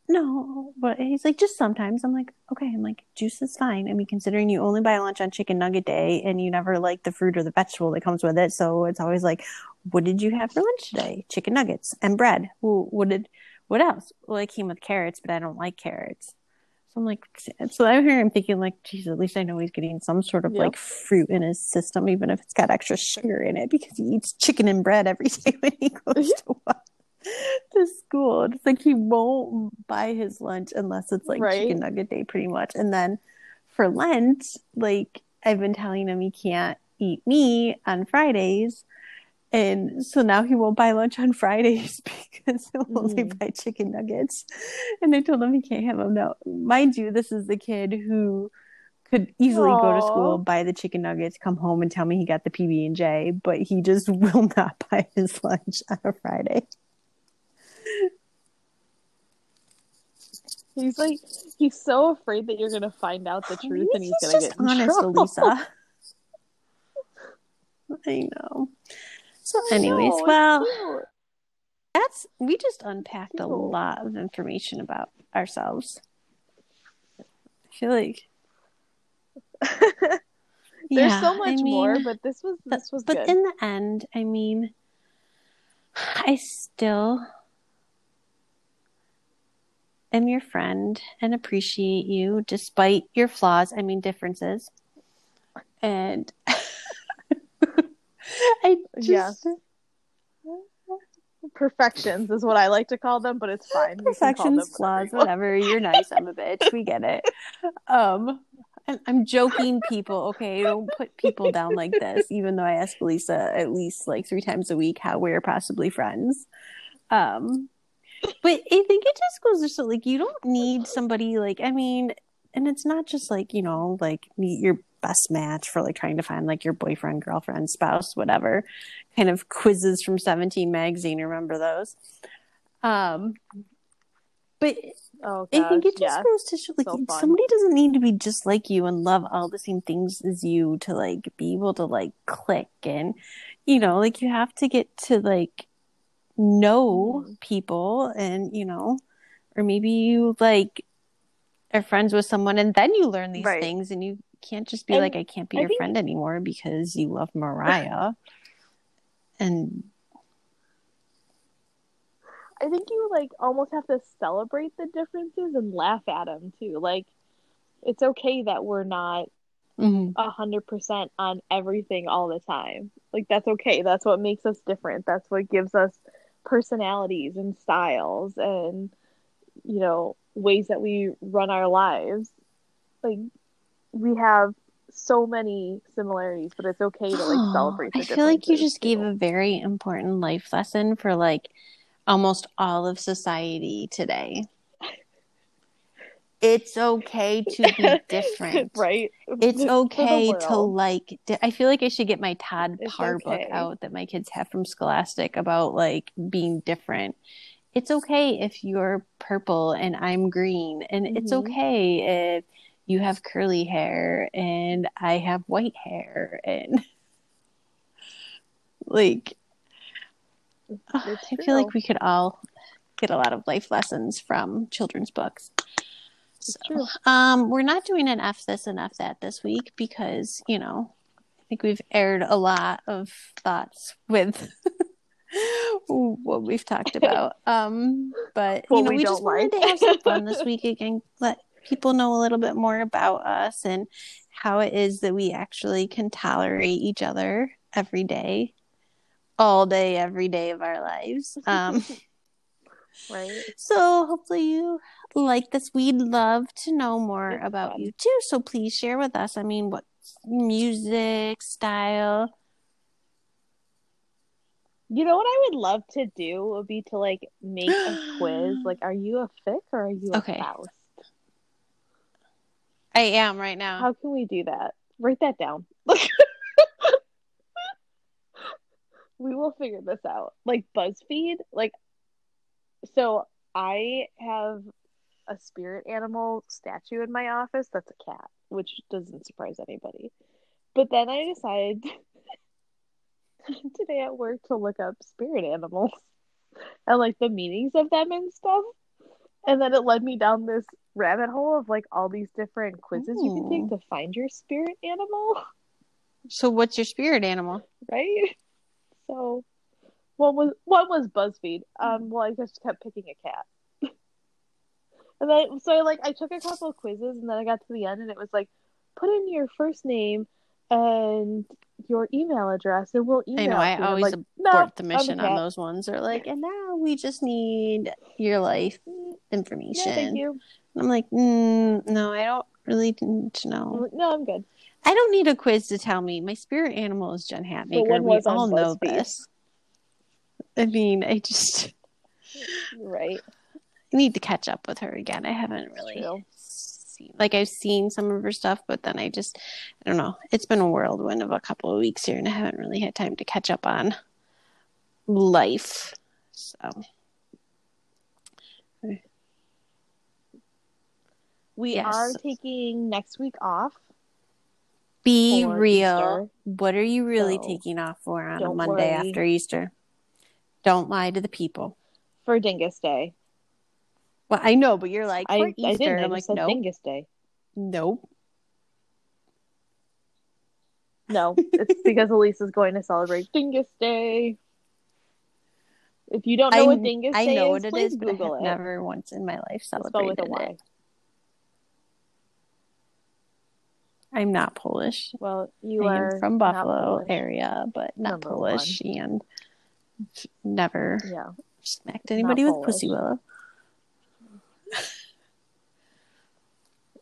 no. But he's like, just sometimes. I'm like, okay. I'm like, juice is fine. I mean, considering you only buy lunch on chicken nugget day and you never like the fruit or the vegetable that comes with it, so it's always like, what did you have for lunch today? Chicken nuggets and bread. Ooh, what did? What else? Well, it came with carrots, but I don't like carrots. So I'm like, so I'm here. I'm thinking like, geez, at least I know he's getting some sort of Yep. like fruit in his system, even if it's got extra sugar in it, because he eats chicken and bread every (laughs) day when he goes to to school. It's like he won't buy his lunch unless it's like Right. chicken nugget day, pretty much. And then for Lent, like I've been telling him he can't eat meat on Fridays. And so now he won't buy lunch on Fridays (laughs) because he'll only Mhm. buy chicken nuggets. And I told him he can't have them now. Mind you, this is the kid who could easily go to school, buy the chicken nuggets, come home and tell me he got the PB and J, but he just (laughs) will not buy his (laughs) lunch on a Friday. He's like, he's so afraid that you're gonna find out the truth and he's He's gonna get in honest, trouble. Elisa. I know. So, anyways, well, cute. that's we just unpacked a lot of information about ourselves. I feel like (laughs) There's yeah, so much I more, but this was this was but good. in the end, I mean, I still am your friend and appreciate you despite your flaws. I mean, differences. And (laughs) (laughs) I just, Yes. Perfections is what I like to call them, but it's fine. You can call them perfections, flaws, whatever. You're nice. I'm a bitch. We get it. Um, I'm, I'm joking, people. Okay, don't put people down like this. Even though I ask Lisa at least like three times a week how we're possibly friends. Um, but I think it just goes to show like you don't need somebody like I mean, and it's not just like you know like meet your best match for like trying to find like your boyfriend, girlfriend, spouse, whatever kind of quizzes from 17 magazine. Remember those? Um, but Oh, I think it just yes. goes to show like So somebody doesn't need to be just like you and love all the same things as you to like be able to like click and you know like you have to get to like know Mhm. people and you know or maybe you like are friends with someone and then you learn these Right. things and you can't just be And like I can't be I your think- friend anymore because you love Mariah. (laughs) and I think you like almost have to celebrate the differences and laugh at them too. Like it's okay that we're not mhm. a hundred percent on everything all the time. Like that's okay. That's what makes us different. That's what gives us personalities and styles and you know ways that we run our lives. Like we have so many similarities, but it's okay to like (gasps) celebrate. The I feel like you just gave a very important life lesson for like almost all of society today. It's okay to be (laughs) different. right? It's (laughs) okay to like. di- I feel like I should get my Todd It's Parr book out that my kids have from Scholastic about like being different. It's okay if you're purple and I'm green, and it's Mhm. okay if you have curly hair and I have white hair, and (laughs) like (sighs) It's I feel like we could all get a lot of life lessons from children's books. So, true. um, we're not doing an F this and F that this week because, you know, I think we've aired a lot of thoughts with what we've talked about. Um, but, What you know, we we, just wanted to have some fun this week again, let people know a little bit more about us and how it is that we actually can tolerate each other every day, all day, every day of our lives. (laughs) Um, right? so hopefully you like this. We'd love to know more It's about fun. you too. So please share with us. I mean, what music style? You know what I would love to do would be to like make a quiz. (gasps) Like, are you a fic or are you a Okay. Faust? I am right now. How can we do that? Write that down. (laughs) we will figure this out. Like BuzzFeed, like so I have a spirit animal statue in my office that's a cat, which doesn't surprise anybody. But then I decided (laughs) today at work to look up spirit animals (laughs) and like the meanings of them and stuff. And then it led me down this rabbit hole of like all these different quizzes you can take to find your spirit animal, (laughs) So what's your spirit animal? right? So what was what was BuzzFeed? Um well I just kept picking a cat. and then so I like I took a couple of quizzes and then I got to the end and it was like put in your first name and your email address and we'll email I know. I always like, abort "No, the mission on those ones. They're like, and now we just need your life No, information. thank you. I'm like, mm, no, I don't really need to know. No, I'm good. I don't need a quiz to tell me my spirit animal is Jen Hatmaker. We all know BuzzFeed. this. I mean, I just Right. I (laughs) need to catch up with her again. I haven't really True. Seen like I've seen some of her stuff, but then I just I don't know. It's been a whirlwind of a couple of weeks here, and I haven't really had time to catch up on life. So We Yes. are taking next week off. be real. Easter. What are you really So, taking off for on a Monday worry. after Easter? Don't lie to the people. for Dingus Day. Well, I know, but you're like I, for I Easter. didn't. I'm like, nope, Dingus Day. nope. No, it's because Elisa's going to celebrate Dingus Day. If you don't know I, what Dingus I Day know is, what it is, but I Google it. never once in my life celebrated Y. it. I'm not Polish. Well, you I are from Buffalo area, but not Number Polish, and never Yeah. smacked anybody with Polish. pussy willow.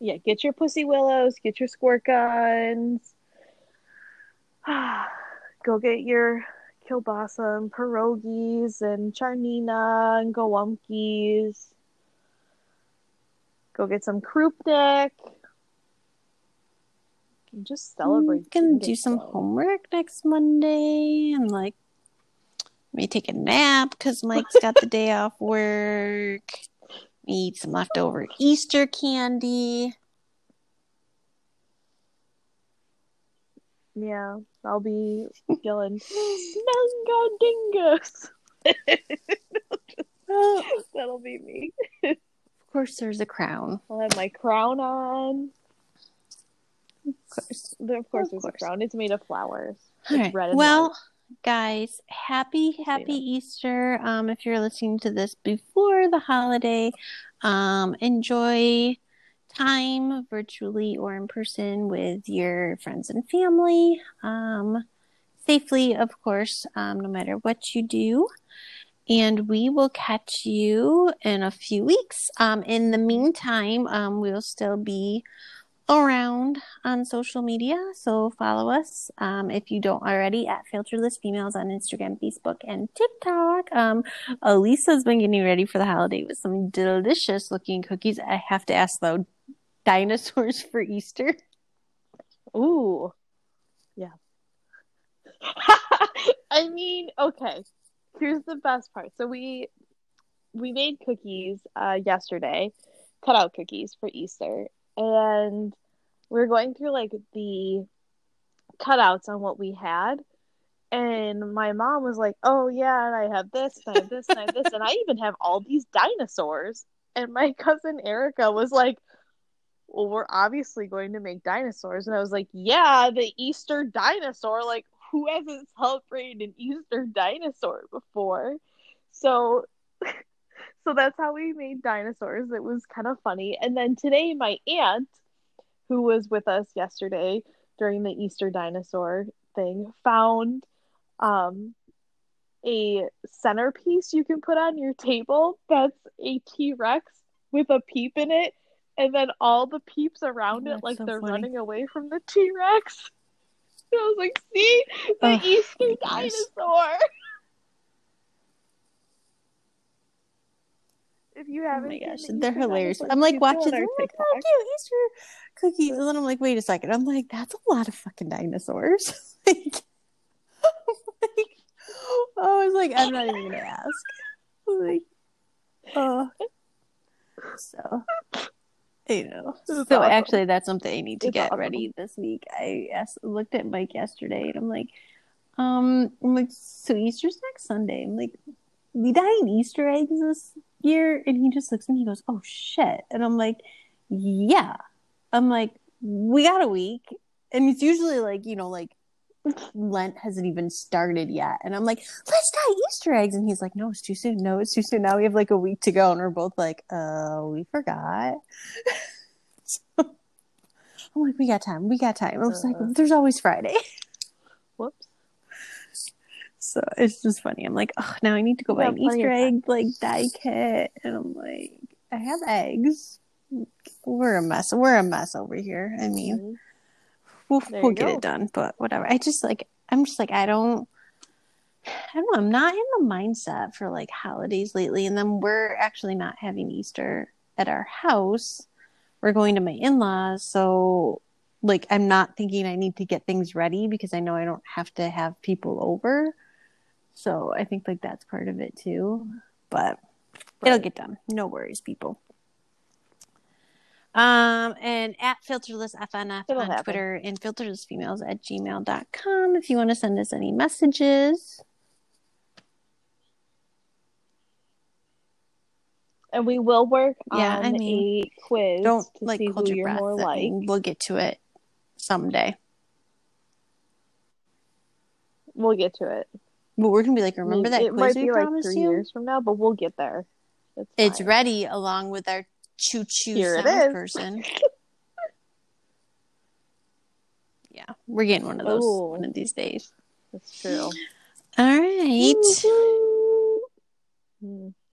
Yeah, get your pussy willows, get your squirt guns. (sighs) Go get your kielbasa and pierogies and czarnina and gołąbkis. Go get some krupnik. And just celebrate. I'm gonna do some homework next Monday and like maybe take a nap because Mike's got the day off work. Eat some leftover Easter candy. Yeah, I'll be yelling, Nanga (laughs) dingus. (laughs) Oh, that'll be me. of course, there's a crown. I'll have my crown on. Of course. Of course, Of there's course. a crown. It's made of flowers. All It's right. Well. Guys, happy Just so you happy. Easter. Um, if you're listening to this before the holiday, um, enjoy time virtually or in person with your friends and family. Um, safely, of course, um, no matter what you do. And we will catch you in a few weeks. Um, in the meantime, um, we'll still be around on social media. So follow us um, if you don't already at Filterless Females on Instagram, Facebook, and TikTok. Um, Elisa's been getting ready for the holiday with some delicious looking cookies. I have to ask though, dinosaurs (laughs) for Easter? Ooh. Yeah. (laughs) I mean, okay. Here's the best part. So we we made cookies uh yesterday, cut out cookies for Easter, and we are going through like the cutouts on what we had. And my mom was like, "Oh yeah, and I have this, and I have this, and I have this, and I even have all these dinosaurs." And my (laughs) cousin Erica was like, well, we're obviously going to make dinosaurs. And I was like, yeah, the Easter dinosaur. Like, who hasn't celebrated an Easter dinosaur before? So, (laughs) so that's how we made dinosaurs. It was kind of funny. And then today, my aunt, who was with us yesterday during the Easter dinosaur thing, found um, a centerpiece you can put on your table that's a T Rex with a peep in it and then all the peeps around it like so they're funny. running away from the T Rex. (laughs) I was like, see the Oh, Easter (laughs) dinosaur. (laughs) If you Oh haven't, my gosh, the they're hilarious. I'm like please go on watching, I'm like, oh, cute Easter cookies. And then I'm like, wait a second. I'm like, that's a lot of fucking dinosaurs. (laughs) like, like, I was like, I'm not even gonna ask. Like, oh, so you know. So actually, that's something I need to It's get awesome. ready this week. I asked, looked at Mike yesterday, and I'm like, um, I'm like, so Easter's next Sunday. I'm like, we dying Easter eggs this year, and he just looks and he goes, oh shit, and I'm like, yeah. I'm like, we got a week, and it's usually like you know like. Lent hasn't even started yet. And I'm like, let's dye Easter eggs. And he's like, no, it's too soon. No, it's too soon. Now we have like a week to go. And we're both like, uh, we forgot. (laughs) I'm like, we got time. We got time. I was like, Uh. there's always Friday. (laughs) Whoops. So it's just funny. I'm like, oh, now I need to go buy Yeah, an Easter egg like dye kit. And I'm like, I have eggs. We're a mess. We're a mess over here. I mean, Mhm. we'll, There we'll get go. it done, but whatever. I just like, I'm just like, I don't, I don't know. I'm not in the mindset for like holidays lately. And then we're actually not having Easter at our house. We're going to my in laws. So, like, I'm not thinking I need to get things ready because I know I don't have to have people over. So, I think like that's part of it too. But it'll get done. No worries, people. Um, and at filterless FNF It'll on happen. Twitter and filterlessfemales at gmail.com if you want to send us any messages. And we will work Yeah, on I mean, a quiz Don't to like hold your breath. more like. we'll get to it someday. We'll get to it. But we're gonna be like, remember that it quiz might we like promised three you? years from now, but we'll get there. It's, It's ready along with our choo choo person. (laughs) yeah, we're getting one of those Ooh. one of these days. That's true. All right.